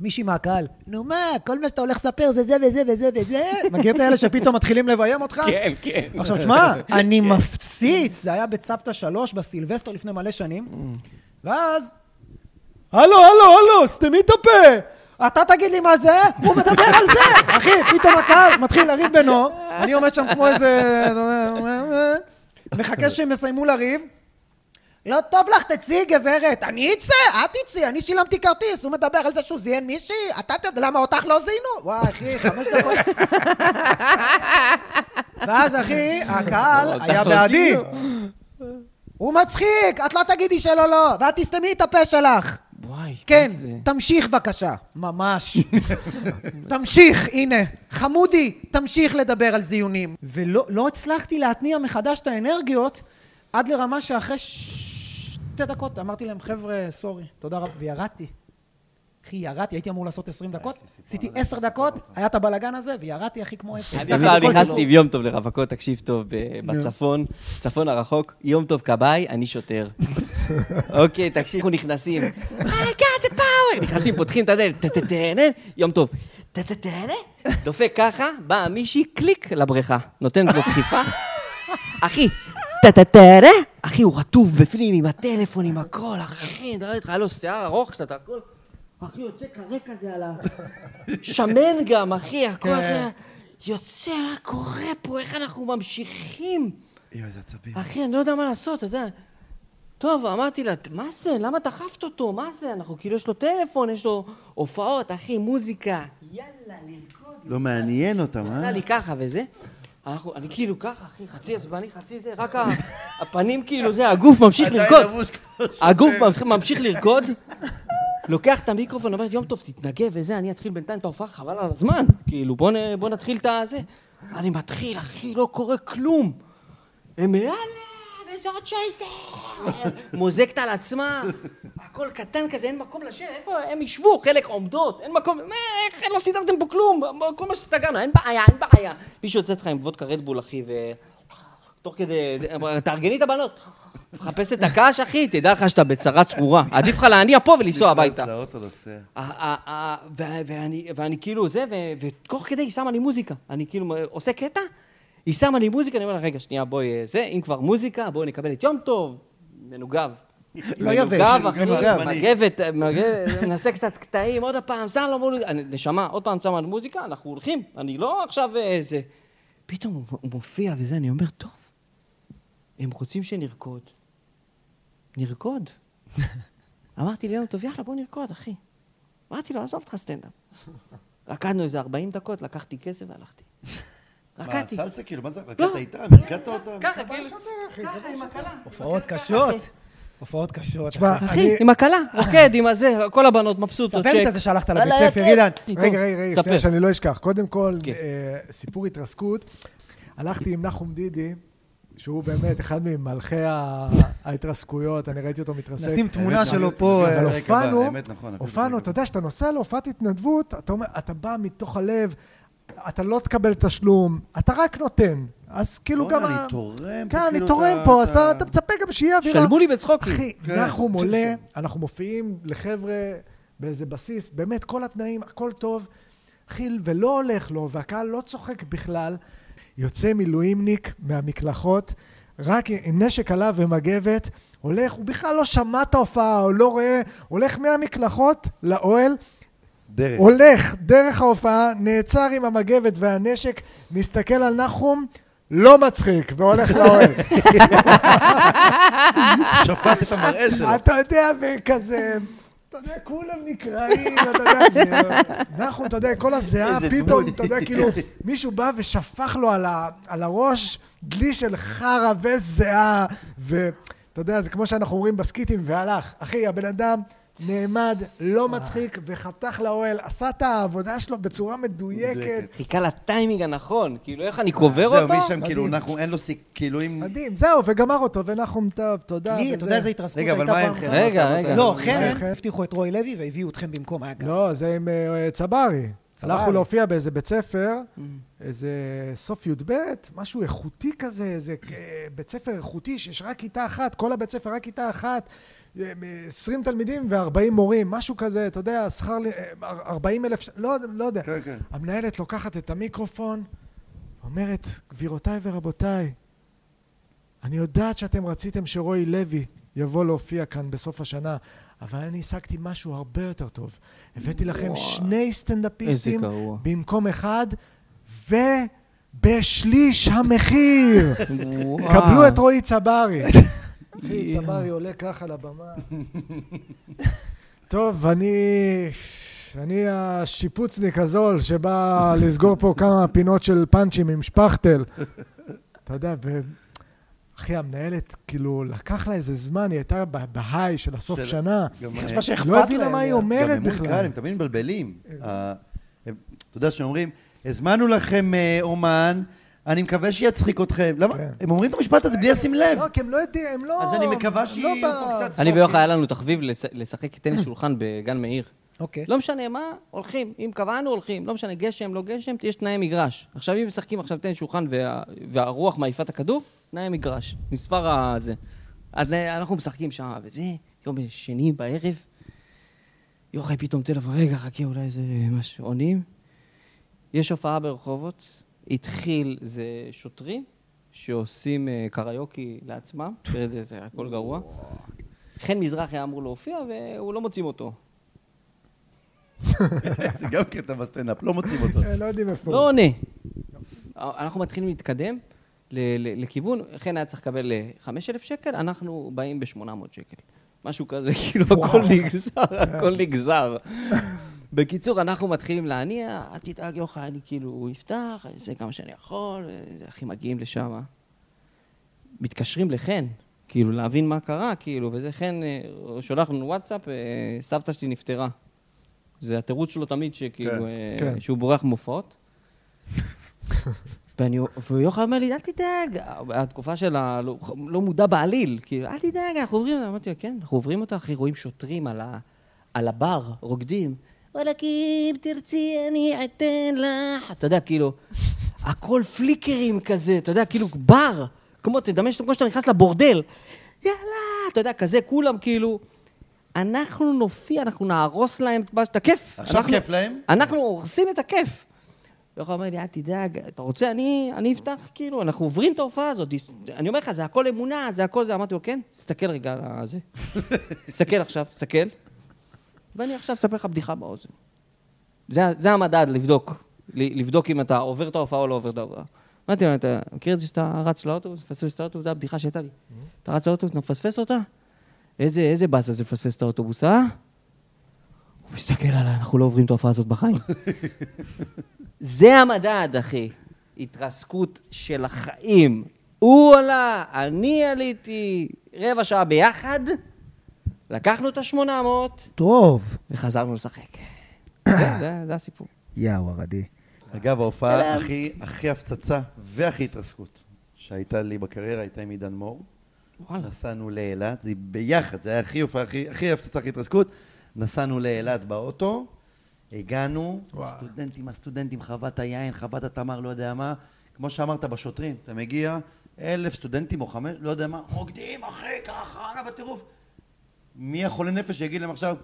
מישהי מהקהל, נו מה, כל מה שאתה הולך לספר זה זה וזה וזה וזה, מכיר את האלה שפתאום מתחילים לביים אותך? כן, כן. עכשיו, תשמע, אני מפציץ, זה היה בצוותא שלוש בסילבסטר לפני מלא שנים, ואז, הלו, הלו, הלו, סתמי את הפה. אתה תגיד לי מה זה, הוא מדבר על זה. אחי, פתאום הקהל מתחיל לריב בינו, אני עומד שם כמו איזה... מחכה שהם יסיימו לריב, לא טוב לך, תצאי גברת. אני אצא, את תצאי, אני שילמתי כרטיס. הוא מדבר על זה שהוא זיין מישהי? אתה יודע, למה אותך לא זיינו? וואי, אחי, חמש דקות. ואז, אחי, הקהל אותך היה לא בעדי. הוא מצחיק, את לא תגידי שלא לא, ואת תסתמי את הפה שלך. וואי, כן, איזה- תמשיך בבקשה. ממש. תמשיך, הנה. חמודי, תמשיך לדבר על זיונים. ולא לא הצלחתי להתניע מחדש את האנרגיות עד לרמה שאחרי שתי דקות אמרתי להם, חבר'ה, סורי, תודה רבה, וירדתי. אחי, ירדתי, הייתי אמור לעשות 20 דקות, עשיתי 10 דקות, היה את הבלגן הזה, וירדתי, אחי, כמו אפס. אני בכלל נכנסתי עם יום טוב לרווקות, תקשיב טוב, בצפון, צפון הרחוק, יום טוב כבאי, אני שוטר. אוקיי, תקשיב, אנחנו נכנסים. I got the power! נכנסים, פותחים את הדלת, טה-טה-טה-נה, יום טוב. טה-טה-טה-נה, דופק ככה, באה מישהי, קליק לבריכה, נותנת לו דחיפה. אחי, טה-טה-טה-נה, אחי, הוא רטוב בפנים עם הטלפון, עם הכל, אחי, אני מדבר איתך, היה לו שיער ארוך קצת, הכל. אחי, יוצא קרה כזה על ה... שמן גם, אחי, הכל. אחי. יוצא, מה קורה פה? איך אנחנו ממשיכים? יואו, איזה עצבים. אחי, אני לא יודע מה לעשות, אתה יודע. טוב, אמרתי לה, מה זה? למה דחפת אותו? מה זה? אנחנו כאילו, יש לו טלפון, יש לו הופעות, אחי, מוזיקה. יאללה, לרקוד. לא מעניין אותם, עשה אה? לי ככה וזה. אנחנו, אני כאילו ככה, אחי, חצי עצבני, חצי זה, רק הפנים כאילו זה, הגוף ממשיך לרקוד. הגוף ממשיך- ממשיך לרקוד, לוקח את המיקרופון, אומר, יום טוב, תתנגב וזה, אני אתחיל בינתיים את ההופעה, חבל על הזמן. כאילו, בוא, נ, בוא נתחיל את הזה. אני מתחיל, אחי, לא קורה כלום. הם יאללה, וזה עוד שייסר. מוזגת על עצמה, הכל קטן כזה, אין מקום לשבת, איפה הם ישבו, חלק עומדות, אין מקום, מה, איך לא סידרתם פה כלום, כל מה שסגרנו, אין בעיה, אין בעיה. מישהו יוצא איתך עם וודקה רדבול, אחי, ו... תוך כדי, תארגני את הבנות. מחפש את הקש, אחי, תדע לך שאתה בצרה צרורה. עדיף לך להניע פה ולנסוע הביתה. נכנס לאוטו נוסע. ואני, ואני כאילו זה, ותוך כדי היא שמה לי מוזיקה. אני כאילו עושה קטע, היא שמה לי מוזיקה, אני אומר לה, רגע, שנייה, בואי, אה, זה, אם כבר מוזיקה, בואי נקבל את יום טוב, מנוגב. לא יבש, מנוגב. מגבת, מנסה קצת קטעים, עוד פעם, שם לו מוזיקה, נשמה, עוד פעם שמה מוזיקה, אנחנו הולכים, אני לא עכשיו איזה... פתאום הוא מופיע וזה, אני אומר, טוב, הם רוצים שנרקוד, נרקוד. אמרתי ליום טוב, יאללה, בוא נרקוד, אחי. אמרתי לו, עזוב אותך סטנדאפ. רקדנו איזה 40 דקות, לקחתי כסף והלכתי. מה, רקדתי. סלסה כאילו? מה זה? רקדת לא. איתם? הרגדת אותם? ככה, כאילו, ככה עם הכלה. הופעות קשות. הופעות קשות. תשמע, אחי. עם הכלה, רוקד עם הזה, כל הבנות מבסוטות, ספר לי צ'ק. את זה שהלכת לבית ספר. איתו. רגע, רגע, רגע. שנייה, שאני לא אשכח. קודם כל, כן. אה, סיפור התרסקות. הלכתי עם נחום דידי, שהוא באמת אחד ממלכי ההתרסקויות, אני ראיתי אותו מתרסק. נשים תמונה שלו פה. אבל הופענו, נכון, הופענו, אתה יודע, כשאתה נוסע להופעת התנדבות, אתה בא מתוך הלב, אתה לא תקבל תשלום, אתה רק נותן. אז כאילו גם... בואנה, אני תורם כן, פה, אני כאילו, תורם פה, אז אתה- מצפה גם שיהיה אווירה. שלמו לי בצחוקים. אחי, כן, נחום עולה. אנחנו מופיעים לחבר'ה באיזה בסיס, באמת כל התנאים, הכל טוב. אחי, ולא הולך לו, והקהל לא צוחק בכלל. יוצא מילואימניק מהמקלחות, רק עם נשק עליו ומגבת, הולך, הוא בכלל לא שמע את ההופעה, הוא לא רואה, הולך מהמקלחות לאוהל, דרך. הולך דרך ההופעה, נעצר עם המגבת והנשק, מסתכל על נחום, לא מצחיק, והולך לאוהל. שפט את המראה שלו. אתה יודע, וכזה, אתה יודע, כולם נקרעים, אתה יודע, נחום, אתה יודע, כל הזיעה, פתאום. אתה יודע, כאילו, מישהו בא ושפך לו על ה- על הראש דלי של חרא וזיעה, ואתה יודע, זה כמו שאנחנו אומרים בסקיטים, והלך. אחי, הבן אדם נעמד, לא מצחיק, וחתך לאוהל, עשה את העבודה שלו בצורה מדויקת. חיכה לטיימינג הנכון, כאילו איך אני קובר זהו, אותו? משם כאילו. אנחנו, אין לו סיק, כאילו אם... מדהים, זהו, וגמר אותו, ונחום טוב, תודה. לי, אתה. יודע איזה התרסקות רגע, אבל הייתה מה עם פעם? חן? רגע, רגע. לא, חן. חן, הבטיחו את רוי לוי והביאו אתכם במקום, היה גם. לא, זה עם אה, צברי. הלכנו להופיע באיזה בית ספר, איזה סוף י"ב, משהו איכותי כזה, איזה אה, בית ספר איכותי שיש רק כיתה אחת, כל הבית ספר רק כיתה אחת, אה, 20 תלמידים ו-40 מורים, משהו כזה, אתה יודע, שכר, אה, 40 אלף, ש- לא, לא יודע. כן, כן. המנהלת לוקחת את המיקרופון, אומרת, גבירותיי ורבותיי, אני יודעת שאתם רציתם שרועי לוי יבוא להופיע כאן בסוף השנה, אבל אני השגתי משהו הרבה יותר טוב. הבאתי לכם וואו. שני סטנדאפיסטים. במקום אחד, ובשליש המחיר. וואו. קבלו את רועי צברי. אחי, צברי עולה ככה לבמה. טוב, אני... אני השיפוצניק הזול שבא לסגור פה כמה פינות של פאנצ'ים עם שפכטל. אתה יודע, ו... אחי, המנהלת, כאילו, לקח לה איזה זמן, היא הייתה בהיי של הסוף של- שנה. גם, חשבה אה, שאכפת לא הבינה להם. מה היא גם אומרת אמון קהל, בכלל. הם תמיד מבלבלים. ה- הם- אתה יודע שאומרים, הזמנו לכם אה, אומן, אני מקווה שיצחיק אתכם. למה? כן. הם אומרים את המשפט הזה בלי לשים לב. לא, כי הם לא יודעים, הם לא... אז אני מקווה לא פה ב- קצת אני צחוקים. ויוחא היה לנו תחביב לש- לשחק טניס שולחן בגן מאיר. אוקיי. לא משנה מה, הולכים. אם קבענו, הולכים. לא משנה, גשם, לא גשם, יש תנאי מגרש. עכשיו, אם משחקים עכשיו טניס שולחן וה- והרוח מעיפה את הכדור, תנאי מגרש. נספר הזה. אז אנחנו משחקים שם, וזה, יום שני בערב, יוחאי פתאום טלפון, רגע, חכה, אולי איזה משהו, עונים. יש הופעה ברחובות, התחיל, זה שוטרים שעושים אה, קריוקי לעצמם, תראה, זה, זה הכל גרוע. חן מזרחי היה אמור להופיע, והוא לא מוצאים אותו. זה גם קטע בסטנדאפ, לא מוצאים אותו. אה, לא יודעים איפה. לא. עונה. אנחנו מתחילים להתקדם לכיוון, חן היה צריך לקבל 5,000 שקל, אנחנו באים ב-800 שקל. משהו כזה, כאילו הכל נגזר, הכל נגזר. בקיצור, אנחנו מתחילים להניע, אל תדאג יוחאי, אני כאילו, הוא יפתח, אני אעשה כמה שאני יכול, אחי מגיעים לשם. מתקשרים לחן, כאילו להבין מה קרה, כאילו, וזה חן אה, שולח לנו וואטסאפ, אה, סבתא שלי נפטרה. זה התירוץ שלו תמיד, שכאילו, כן. אה, כן. שהוא בורח מהופעות. ואני, ויוחאי אומר לי, אל תדאג, התקופה שלה לא, לא מודע בעליל, כאילו, אל תדאג, אנחנו עוברים, אותה." אמרתי לו, כן, אנחנו עוברים אותה, אחי, רואים שוטרים על, ה, על הבר, רוקדים. וואלכ, אם תרצי, אני אתן לך. אתה יודע, כאילו, הכל פליקרים כזה, אתה יודע, כאילו, בר. כמו, תדמיין שאתה כמו שאתה נכנס לבורדל. יאללה, אתה יודע, כזה, כולם כאילו... אנחנו נופיע, אנחנו נהרוס להם את הכיף. עכשיו אנחנו- כיף להם? אנחנו הורסים את הכיף. ויכול אומר לי, אל תדאג, אתה רוצה, אני, אני אפתח, כאילו, אנחנו עוברים את ההופעה הזאת. אני אומר לך, זה הכל אמונה, זה הכל זה. אמרתי לו, כן, תסתכל רגע על זה. תסתכל עכשיו, תסתכל. ואני עכשיו אספר לך בדיחה באוזן. זה, זה המדד, לבדוק. לבדוק אם אתה עובר את ההופעה או לא עובר את ההופעה. אמרתי לו, אתה מכיר את זה שאתה רץ לאוטובוס, מפספס את האוטובוס? זו הבדיחה שהייתה לי. אתה רץ לאוטובוס, אתה מפספס אותה? איזה, איזה באסה זה לפספס את האוטובוס, אה? הוא מסתכל עליי, אנחנו לא עוברים את ההופעה הזאת בחיים. זה המדד, אחי. התרסקות של החיים. הוא עלה, אני עליתי, רבע שעה ביחד, לקחנו את ה-800 טוב. וחזרנו לשחק. זה, זה, זה הסיפור. יאו, ערדי. אגב, ההופעה הכי, הכי הפצצה והכי התרסקות שהייתה לי בקריירה הייתה עם עידן מור. וואלה. נסענו לאילת, זה ביחד, זה היה הכי הופעה, הכי, הכי הפצצה, הכי התרסקות. נסענו לאילת באוטו, הגענו, וואו. הסטודנטים, הסטודנטים, חוות היין, חוות התמר, לא יודע מה. כמו שאמרת, בשוטרים, אתה מגיע, אלף סטודנטים או חמש, לא יודע מה, רוקדים, אחי, ככה, הלאה בטירוף. מי החולה נפש שיגיד להם עכשיו,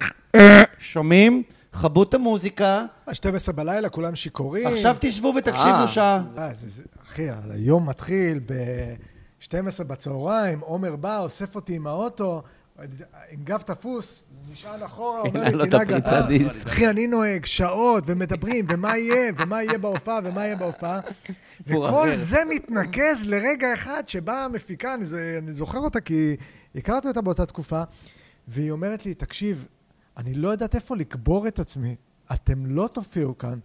שומעים? כבו את המוזיקה, 12 בלילה, כולם שיכורים. עכשיו תשבו ותקשיבו אה. שעה. אה, אחי, היום מתחיל ב-12 בצהריים, עומר בא, אוסף אותי עם האוטו, עם גב תפוס, נשען אחורה, אומר לי, תנהג אתה. דיסק. אחי, אני נוהג שעות, ומדברים, ומה יהיה, ומה יהיה בהופעה, ומה יהיה בהופעה. וכל. זה מתנקז לרגע אחד שבאה המפיקה, אני זוכר אותה כי הכרתי אותה באותה תקופה, והיא אומרת לי, תקשיב, אני לא יודעת איפה לקבור את עצמי, אתם לא תופיעו כאן.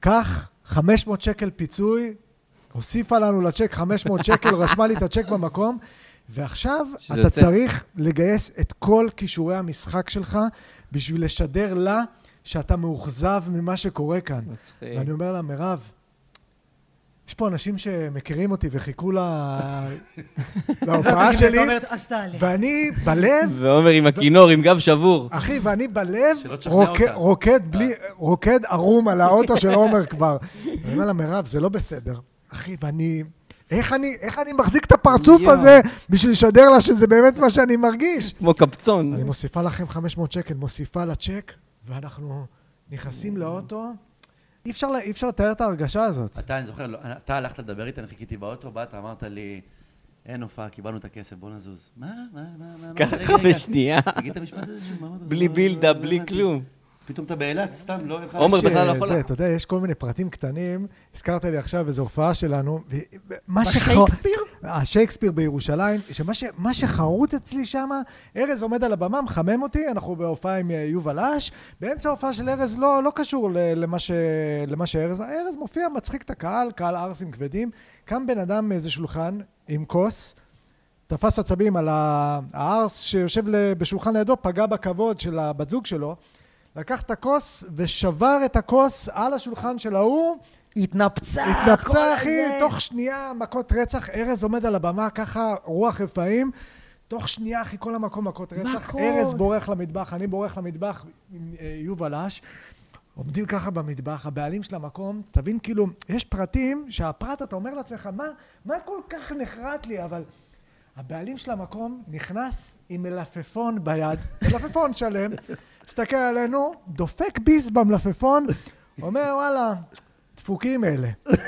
קח 500 שקל פיצוי, הוסיפה לנו לצ'ק 500 שקל, רשמה לי את הצ'ק במקום, ועכשיו אתה יוצא. צריך לגייס את כל כישורי המשחק שלך בשביל לשדר לה שאתה מאוכזב ממה שקורה כאן. מצחיק. ואני אומר לה, מירב, יש פה אנשים שמכירים אותי וחיכו לה- להופעה שלי. ואני בלב, ועומר עם הכינור, עם גב שבור. אחי, ואני בלב. רוקד בלי, רוקד ערום על האוטו של עומר כבר. אני אומר לה, מירב, זה לא בסדר. אחי, ואני... איך אני, איך אני מחזיק את הפרצוף. הזה בשביל לשדר לה שזה באמת מה שאני מרגיש? כמו קפצון. אני מוסיפה לכם 500 שקל, מוסיפה לצ'ק, ואנחנו נכנסים לאוטו. אי אפשר, אי אפשר לתאר את ההרגשה הזאת. אתה, אני זוכר, לא, אתה הלכת לדבר איתי, אני חיכיתי באוטו, באת, אמרת לי, אין הופעה, קיבלנו את הכסף, בוא נזוז. מה, מה, מה, מה, ככה. בשנייה. תגיד את המשפט הזה שוב, מה אמרת? בלי לא, בילדה, לא בלי. כלום. פתאום אתה באילת, סתם, לא... אין לך- עומר בכלל לא אה, יכול. אתה יודע, יש כל מיני פרטים קטנים. הזכרת לי עכשיו איזו הופעה שלנו. בשייקספיר? השייקספיר בירושלים, שמה שחרוט אצלי שם, ארז עומד על הבמה, מחמם אותי, אנחנו בהופעה עם אה, יובל אש. באמצע ההופעה של ארז לא, לא קשור למה, שארז... ארז מופיע, מצחיק את הקהל, קהל ערסים כבדים. קם בן אדם מאיזה שולחן עם כוס, תפס עצבים על ה- הערס שיושב בשולחן לידו, פגע בכבוד של הבת זוג שלו, לקח את הכוס ושבר את הכוס על השולחן של ההוא, התנפצה. התנפצה אחי, הזה. תוך שנייה מכות רצח, ארז עומד על הבמה ככה, רוח רפאים, תוך שנייה אחי, כל המקום מכות רצח. ארז בורח למטבח, אני בורח למטבח עם אה, יובל אש. עומדים ככה במטבח, הבעלים של המקום, תבין כאילו, יש פרטים שהפרט אתה אומר לעצמך, מה, מה כל כך נחרט לי, אבל הבעלים של המקום נכנס עם מלפפון ביד, מלפפון שלם, מסתכל עלינו, דופק ביס במלפפון, אומר וואלה, דפוקים אלה.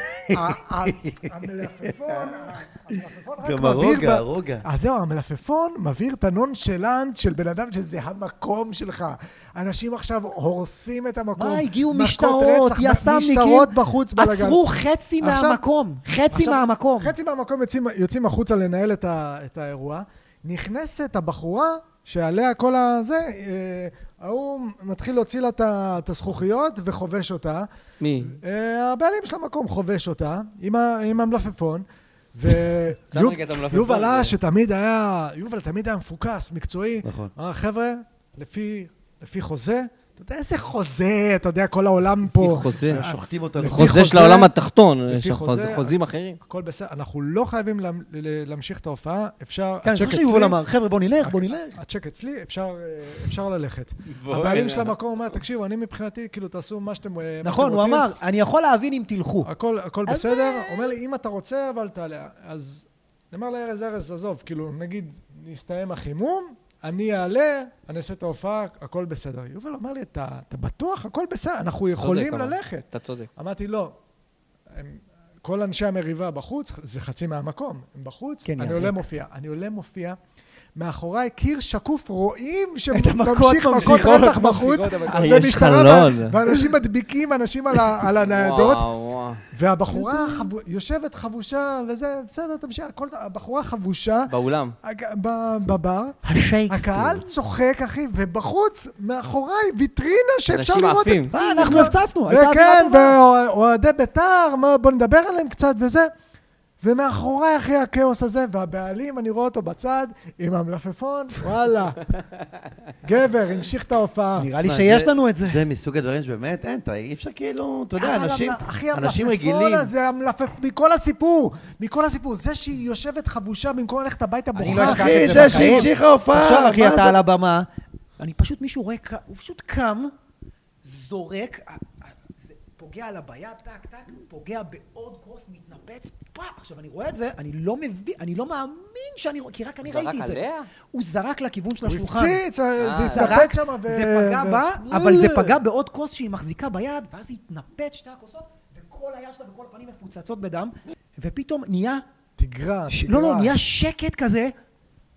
המלפפון, המלפפון רק גם מבהיר... הרוגע, ב- הרוגע. אז זהו, המלפפון מבהיר את הנונשלנט של בן אדם שזה המקום שלך. אנשים עכשיו הורסים את המקום. מה, הגיעו משטרות, יס"מניקים, משטרות בחוץ בלגן. עצרו חצי מהמקום. חצי מהמקום. חצי מהמקום יוצאים, החוצה לנהל את האירוע. נכנסת הבחורה שעליה כל הזה, אה, ההוא מתחיל להוציא לה את הזכוכיות וחובש אותה. מי? אה, הבעלים של המקום חובש אותה עם, המלפפון. ויובל אש שתמיד היה, יובל תמיד היה מפוקס, מקצועי. נכון. אמר, חבר'ה, לפי חוזה, אתה יודע איזה חוזה, אתה יודע, כל העולם פה. חוזה. שוחטים אותנו. לפי חוזה של העולם התחתון, לפי יש חוזים אחרים. הכל בסדר, אנחנו לא חייבים להמשיך את ההופעה, אפשר, כן, אני זוכר שיובל אמר, חבר'ה, בוא נלך, בוא נלך. הצ'ק אצלי, אפשר, אה, ללכת. הבעלים הנה. של המקום אומר, תקשיבו, אני מבחינתי, כאילו, תעשו מה שאתם, אה, מה שאתם נכון, הוא רוצים. אמר, אני יכול להבין אם תלכו. הכל, בסדר, אומר לי, אם אתה רוצה, אבל תעלה. אז נאמר לארז, ארז, עזוב, כאילו, נגיד, נסתיים החימום, אני אעלה, אני אעשה את ההופעה, הכל בסדר. יובל אומר לי, אתה, אתה בטוח? הכל בסדר, אנחנו יכולים אבל. ללכת. אתה צודק. אמרתי, לא. הם, כל אנשי המריבה בחוץ, זה חצי מהמקום, הם בחוץ, כן, אני יריק. עולה מופיע. אני עולה מופיע, מאחוריי קיר שקוף, רואים שממשיך מכות רצח בחוץ, אה, ומשטרה, חלון. וה- ואנשים מדביקים אנשים על, ה, על הניידות. והבחורה יושבת חבושה, וזה, בסדר, תמשיך, הבחורה חבושה, באולם. הג- ב- בבר, השייקספיר. הקהל צוחק, אחי, ובחוץ, מאחוריי, ויטרינה שאפשר אנשים לראות... עפים. את- מה, אנחנו הפצצנו, הייתה אווירה טובה. ואוהדי בית"ר, מה, בוא נדבר עליהם קצת וזה. ומאחוריי, אחי, הכאוס הזה, והבעלים, אני רואה אותו בצד, עם המלפפון, וואלה. גבר, המשיך את ההופעה. נראה לי שיש לנו את זה. זה מסוג הדברים שבאמת אין, אי אפשר כאילו, אתה יודע, אנשים, המ- אחי, אנשים המלפפון רגילים. הזה, המלפפ... מכל הסיפור, מכל הסיפור, זה שהיא יושבת חבושה במקום ללכת הביתה אני בוכה. לא אשכח אחי, את זה. שהמשיכה ההופעה. עכשיו, אחי, מה אתה? על הבמה, אני פשוט, מישהו רואה, הוא פשוט קם, זורק, פוגע לה ביד, טק, טק, פוגע בעוד כוס, מתנפץ, fuck. עכשיו, אני רואה את זה, אני לא מבין, אני לא מאמין שאני רואה, כי רק אני זרק ראיתי את זה. עליה? הוא זרק לכיוון של הוא השולחן. הפציץ, זה אה. זרק, שם. ו- זה פגע ו- בה, אבל זה פגע בעוד כוס שהיא מחזיקה ביד, ואז היא התנפץ שתי הכוסות, וכל היד שלה וכל הפנים מפוצצות בדם, ופתאום נהיה תגרה, ש... תגרה. לא, לא, נהיה שקט כזה.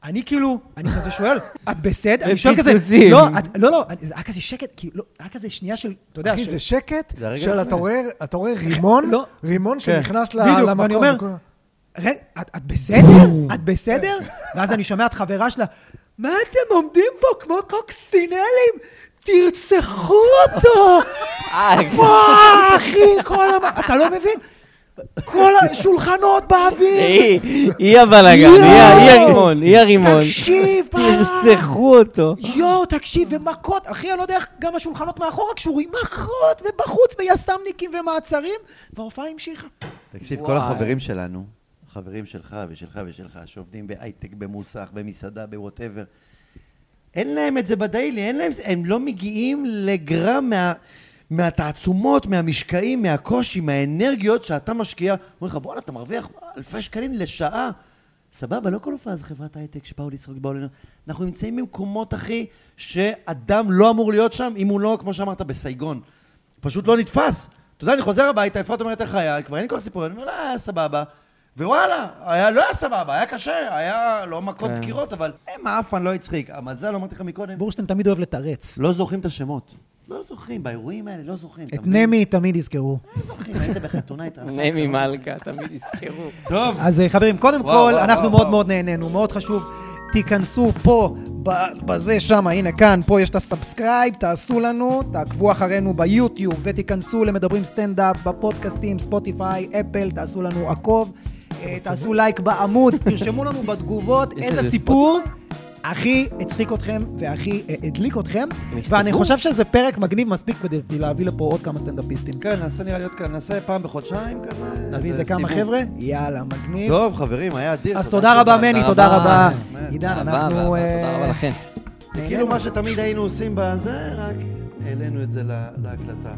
אני כאילו, אני כזה שואל, את בסדר? אני שואל כזה. לא, את, לא, לא, אני- זה היה כזה שקט, כאילו, לא, היה כזה שנייה של, אתה יודע, אחי, של- זה שקט זה הרגע של לפני. אתה רואה, אתה רואה רימון, לא. רימון שנכנס ל- בדיוק, למקום. ואני אומר, רגע, את, את בסדר? את בסדר? ואז אני שומע את חברה שלה, מה אתם עומדים פה כמו קוקסינלים? תרצחו אותו! אה, וואו, אחי, כל המ... אתה לא מבין? כל השולחנות באוויר! היא, היא הבלאגן, היא הרימון, היא הרימון. תקשיב, פעם. תרצחו אותו. יואו, תקשיב, ומכות, אחי, אני לא יודע איך גם השולחנות מאחורה קשורים, מכות, ובחוץ, ויס"מניקים ומעצרים, וההופעה המשיכה. תקשיב, כל. החברים שלנו, החברים שלך ושלך ושלך, שעובדים בהייטק, במוסך, במסעדה, ב whatever, אין להם את זה ב daily, אין להם, הם לא מגיעים לגרם מה, מהתעצומות, מהמשקעים, מהקושי, מהאנרגיות שאתה משקיע. אומרים לך, בואנה, אתה מרוויח אלפי שקלים לשעה. סבבה, לא כל הופעה זה חברת הייטק שבאו לצחוק, באו לנ... אנחנו נמצאים במקומות, אחי, שאדם לא אמור להיות שם, אם הוא לא, כמו שאמרת, בסייגון. פשוט לא נתפס. אתה יודע, אני חוזר הביתה, אפרת אומרת איך היה, כבר אין לי כל הסיפור, אני אומר, לא, היה סבבה. ווואלה, היה, לא היה סבבה, היה קשה, היה לא מכות כן. דקירות, אבל הם האפן לא הצחיק. המזל, אמרתי לך מקודם, בורשטיין תמיד אוהב לתרץ. לא זוכרים את השמות. לא זוכרים, באירועים האלה לא זוכרים. את? מני תמיד יזכרו. לא זוכרים, היית בחתונה, התרסקת. מני מלכה, תמיד יזכרו. טוב. אז אה, חברים, קודם כל, אנחנו מאוד. מאוד נהנינו, מאוד חשוב. תיכנסו פה, ב- בזה שם, הנה כאן, פה יש את ה subscribe, תעשו לנו, תעקבו אחרינו ביוטיוב, ותיכנסו למדברים סטנדאפ, בפודקאסטים, ספוטיפיי, אפל, תעשו לנו עקוב, אה, תעשו לייק בעמוד, תרשמו לנו בתגובות איזה סיפור הכי הצחיק אתכם והכי אה, הדליק אתכם, ואני? חושב שזה פרק מגניב מספיק כדי להביא לפה עוד כמה סטנדאפיסטים. כן, נעשה נראה לי עוד כאן, נעשה פעם בחודשיים כזה. נביא איזה כמה. חבר'ה? יאללה, מגניב. טוב, חברים, היה אדיר. אז תודה רבה, מני, תודה רבה. עידן, אנחנו... אה, תודה רבה לכם. כאילו מה שתמיד היינו עושים בזה, רק העלינו את זה לה- להקלטה.